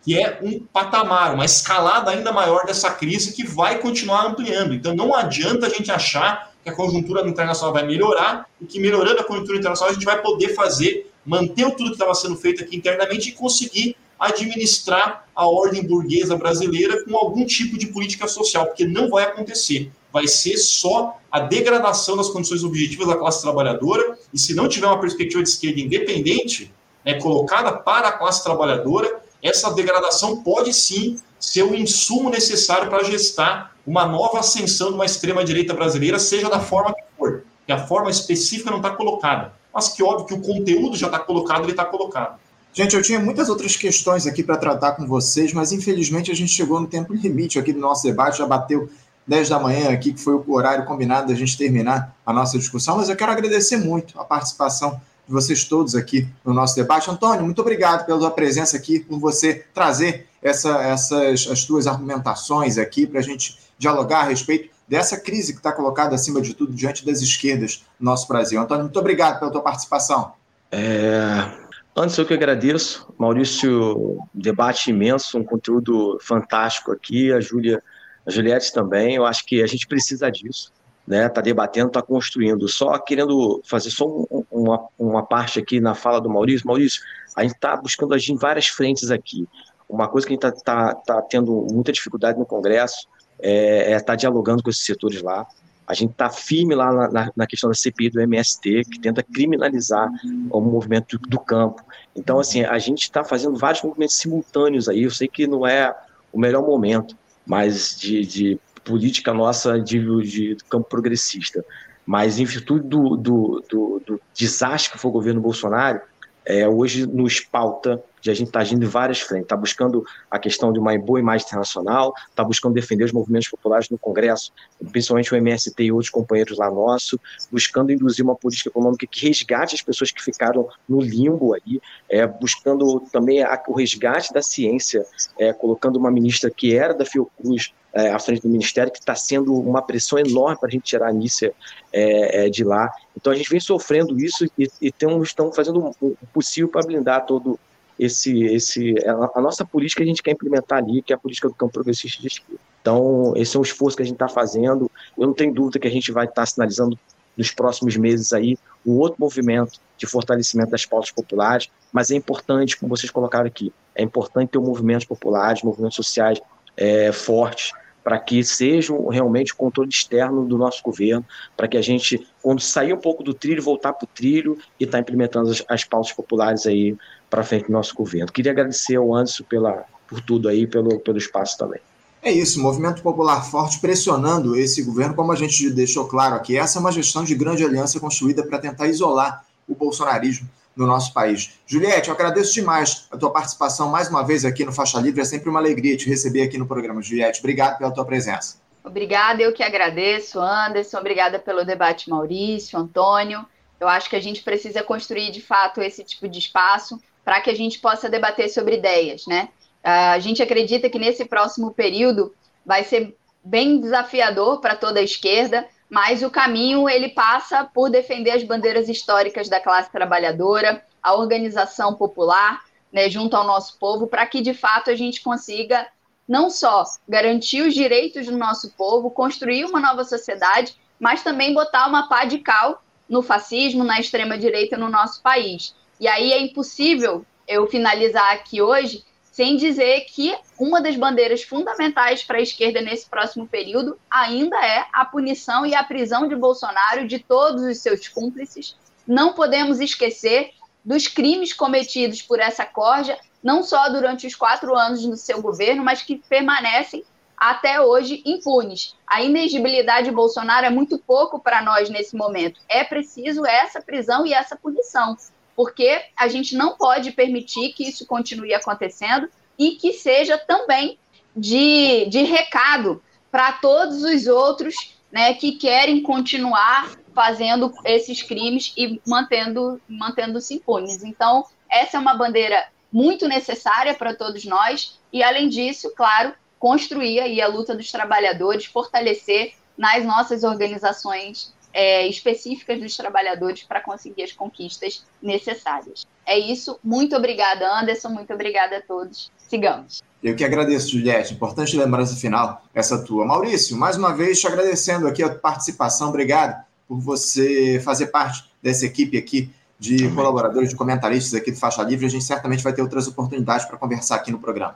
que é um patamar, uma escalada ainda maior dessa crise que vai continuar ampliando. Então não adianta a gente achar que a conjuntura internacional vai melhorar e que melhorando a conjuntura internacional a gente vai poder fazer, manter tudo que estava sendo feito aqui internamente e conseguir administrar a ordem burguesa brasileira com algum tipo de política social, porque não vai acontecer. Vai ser só a degradação das condições objetivas da classe trabalhadora, e se não tiver uma perspectiva de esquerda independente, né, colocada para a classe trabalhadora, essa degradação pode sim ser o insumo necessário para gestar uma nova ascensão de uma extrema-direita brasileira, seja da forma que for, que a forma específica não está colocada, mas que óbvio que o conteúdo já está colocado, ele está colocado. Gente, eu tinha muitas outras questões aqui para tratar com vocês, mas infelizmente a gente chegou no tempo limite aqui do nosso debate, já bateu 10 da manhã aqui, que foi o horário combinado da gente terminar a nossa discussão, mas eu quero agradecer muito a participação de vocês todos aqui no nosso debate. Antônio, muito obrigado pela sua presença aqui, por você trazer essa, essas as suas argumentações aqui para a gente dialogar a respeito dessa crise que está colocada acima de tudo diante das esquerdas no nosso Brasil. Antônio, muito obrigado pela tua participação. É, antes eu que agradeço, Maurício, debate imenso, um conteúdo fantástico aqui, a Júlia, a Juliette também, eu acho que a gente precisa disso né? Tá debatendo, tá construindo. Só querendo fazer só um, uma, uma parte aqui na fala do Maurício. Maurício, a gente está buscando agir em várias frentes aqui. Uma coisa que a gente está tá, tá tendo muita dificuldade no Congresso é estar é tá dialogando com esses setores lá. A gente está firme lá na, na, questão da CPI do MST, que tenta criminalizar o movimento do, campo. Então, assim, a gente está fazendo vários movimentos simultâneos aí. Eu sei que não é o melhor momento, mas de, de política nossa de, de campo progressista. Mas, em virtude do, do, do, do desastre que foi o governo Bolsonaro, é, hoje nos pauta de a gente estar tá agindo em várias frentes, está buscando a questão de uma boa imagem internacional, está buscando defender os movimentos populares no Congresso, principalmente o MST e outros companheiros lá nosso, buscando induzir uma política econômica que resgate as pessoas que ficaram no limbo aí, é, buscando também a, o resgate da ciência, é, colocando uma ministra que era da Fiocruz é, à frente do Ministério, que está sendo uma pressão enorme para a gente tirar a Anícia é, é, de lá. Então a gente vem sofrendo isso e, e temos, estamos fazendo o possível para blindar todo esse, esse a, a, nossa política a gente quer implementar ali, que é a política do campo progressista de esquerda. Então, esse é um esforço que a gente está fazendo. Eu não tenho dúvida que a gente vai estar tá sinalizando nos próximos meses aí um outro movimento de fortalecimento das pautas populares, mas é importante, como vocês colocaram aqui, é importante ter movimentos populares, movimentos sociais é, fortes, para que seja realmente o controle externo do nosso governo, para que a gente, quando sair um pouco do trilho, voltar para o trilho e estar tá implementando as, as pautas populares aí para frente do nosso governo. Queria agradecer ao Anderson pela, por tudo aí, pelo, pelo espaço também. É isso, movimento popular forte pressionando esse governo, como a gente deixou claro aqui. Essa é uma gestão de grande aliança construída para tentar isolar o bolsonarismo no nosso país. Juliette, eu agradeço demais a tua participação mais uma vez aqui no Faixa Livre. É sempre uma alegria te receber aqui no programa. Juliette, obrigado pela tua presença. Obrigada, eu que agradeço, Anderson. Obrigada pelo debate, Maurício, Antônio. Eu acho que a gente precisa construir, de fato, esse tipo de espaço para que a gente possa debater sobre ideias, né? A gente acredita que nesse próximo período vai ser bem desafiador para toda a esquerda, mas o caminho ele passa por defender as bandeiras históricas da classe trabalhadora, a organização popular, né, junto ao nosso povo, para que de fato a gente consiga não só garantir os direitos do nosso povo, construir uma nova sociedade, mas também botar uma pá de cal no fascismo, na extrema direita no nosso país. E aí é impossível eu finalizar aqui hoje sem dizer que uma das bandeiras fundamentais para a esquerda nesse próximo período ainda é a punição e a prisão de Bolsonaro de todos os seus cúmplices. Não podemos esquecer dos crimes cometidos por essa corja, não só durante os quatro anos do seu governo, mas que permanecem até hoje impunes. A inegibilidade de Bolsonaro é muito pouco para nós nesse momento. É preciso essa prisão e essa punição porque a gente não pode permitir que isso continue acontecendo e que seja também de, de recado para todos os outros né, que querem continuar fazendo esses crimes e mantendo, mantendo-se impunes. Então, essa é uma bandeira muito necessária para todos nós e, além disso, claro, construir aí a luta dos trabalhadores, fortalecer nas nossas organizações é, específicas dos trabalhadores para conseguir as conquistas necessárias. É isso. Muito obrigada, Anderson. Muito obrigada a todos. sigamos. Eu que agradeço, Juliette. Importante lembrança final, essa tua. Maurício, mais uma vez te agradecendo aqui a participação. Obrigado por você fazer parte dessa equipe aqui de Amém. colaboradores, de comentaristas aqui do Faixa Livre. A gente certamente vai ter outras oportunidades para conversar aqui no programa.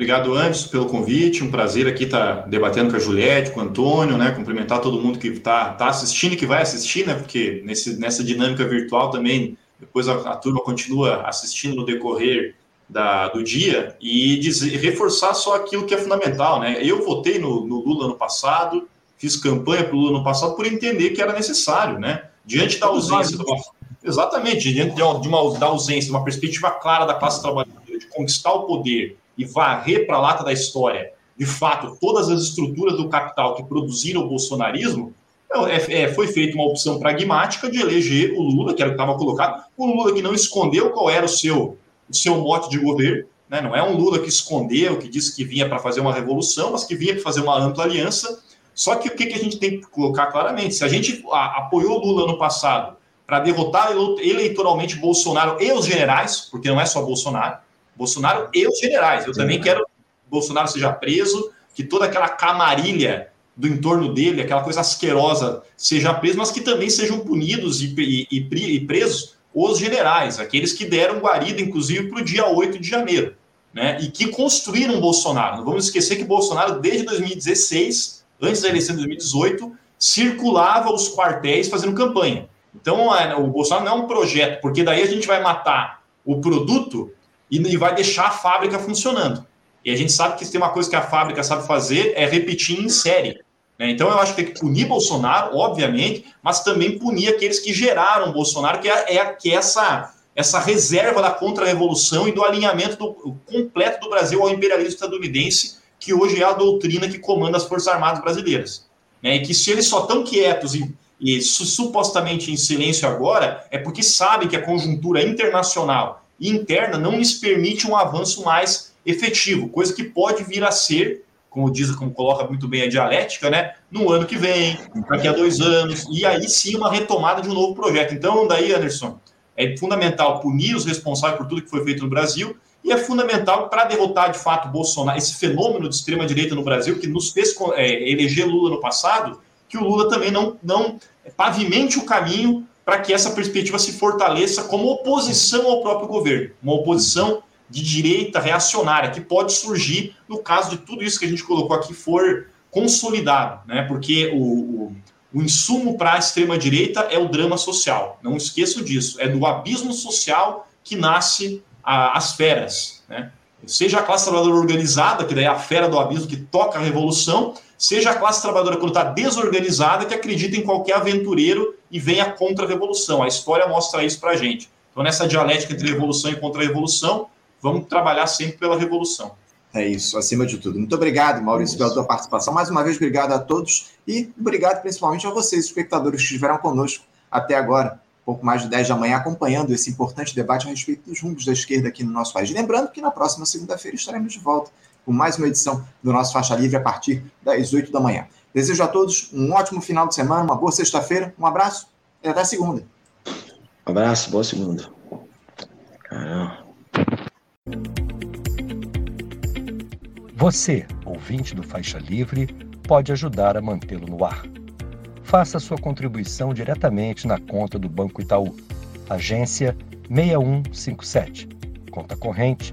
Obrigado, Anderson, pelo convite. Um prazer aqui estar debatendo com a Juliette, com o Antônio, né? Cumprimentar todo mundo que está tá assistindo e que vai assistir, né? Porque nesse, nessa dinâmica virtual também, depois a, a turma continua assistindo no decorrer da, do dia e dizer, reforçar só aquilo que é fundamental, né? Eu votei no, no Lula no passado, fiz campanha para o Lula no passado por entender que era necessário, né? Diante da ausência de uma, exatamente diante de uma, de uma da ausência de uma perspectiva clara da classe trabalhadora de conquistar o poder e varrer para a lata da história, de fato, todas as estruturas do capital que produziram o bolsonarismo, é, é, foi feita uma opção pragmática de eleger o Lula, que era o que estava colocado, o Lula que não escondeu qual era o seu, o seu mote de governo, né? não é um Lula que escondeu, que disse que vinha para fazer uma revolução, mas que vinha para fazer uma ampla aliança. Só que o que, que a gente tem que colocar claramente? Se a gente a, apoiou o Lula no passado para derrotar eleitoralmente Bolsonaro e os generais, porque não é só Bolsonaro, Bolsonaro e os generais. Eu Sim. também quero que Bolsonaro seja preso, que toda aquela camarilha do entorno dele, aquela coisa asquerosa, seja preso, mas que também sejam punidos e, e, e presos os generais, aqueles que deram guarida, inclusive, para o dia 8 de janeiro, né? E que construíram Bolsonaro. Não vamos esquecer que Bolsonaro, desde 2016, antes da eleição de 2018, circulava os quartéis fazendo campanha. Então, é, o Bolsonaro não é um projeto, porque daí a gente vai matar o produto e, vai deixar a fábrica funcionando. E a gente sabe que se tem uma coisa que a fábrica sabe fazer é repetir em série. Né? Então eu acho que tem que punir Bolsonaro, obviamente, mas também punir aqueles que geraram Bolsonaro, que é, é, que é essa, essa reserva da contra-revolução e do alinhamento do, completo do Brasil ao imperialismo estadunidense, que hoje é a doutrina que comanda as Forças Armadas brasileiras. Né? E que se eles só estão quietos e, e supostamente em silêncio agora, é porque sabem que a conjuntura internacional interna não lhes permite um avanço mais efetivo, coisa que pode vir a ser, como diz, como coloca muito bem a dialética, né, no ano que vem, daqui a dois anos, e aí sim uma retomada de um novo projeto. Então, daí, Anderson, é fundamental punir os responsáveis por tudo que foi feito no Brasil, e é fundamental para derrotar de fato Bolsonaro, esse fenômeno de extrema-direita no Brasil, que nos fez é, eleger Lula no passado, que o Lula também não, não pavimente o caminho para que essa perspectiva se fortaleça como oposição ao próprio governo, uma oposição de direita reacionária que pode surgir no caso de tudo isso que a gente colocou aqui for consolidado, né? Porque o, o, o insumo para a extrema direita é o drama social. Não esqueçam disso. É do abismo social que nasce a, as feras, né? Seja a classe trabalhadora organizada, que daí é a fera do abismo que toca a revolução, seja a classe trabalhadora quando está desorganizada, que acredita em qualquer aventureiro e vem a contra-revolução. A história mostra isso para a gente. Então, nessa dialética entre revolução e contra-revolução, vamos trabalhar sempre pela revolução. É isso, acima de tudo. Muito obrigado, Maurício, pela tua participação. Mais uma vez, obrigado a todos e obrigado principalmente a vocês, espectadores que estiveram conosco até agora, pouco mais de 10 da manhã, acompanhando esse importante debate a respeito dos rumos da esquerda aqui no nosso país. Lembrando que na próxima segunda-feira estaremos de volta com mais uma edição do nosso Faixa Livre a partir das 8 da manhã. Desejo a todos um ótimo final de semana, uma boa sexta-feira, um abraço e até segunda. Um abraço, boa segunda. Caramba. Você, ouvinte do Faixa Livre, pode ajudar a mantê-lo no ar. Faça sua contribuição diretamente na conta do Banco Itaú, agência 6157, conta corrente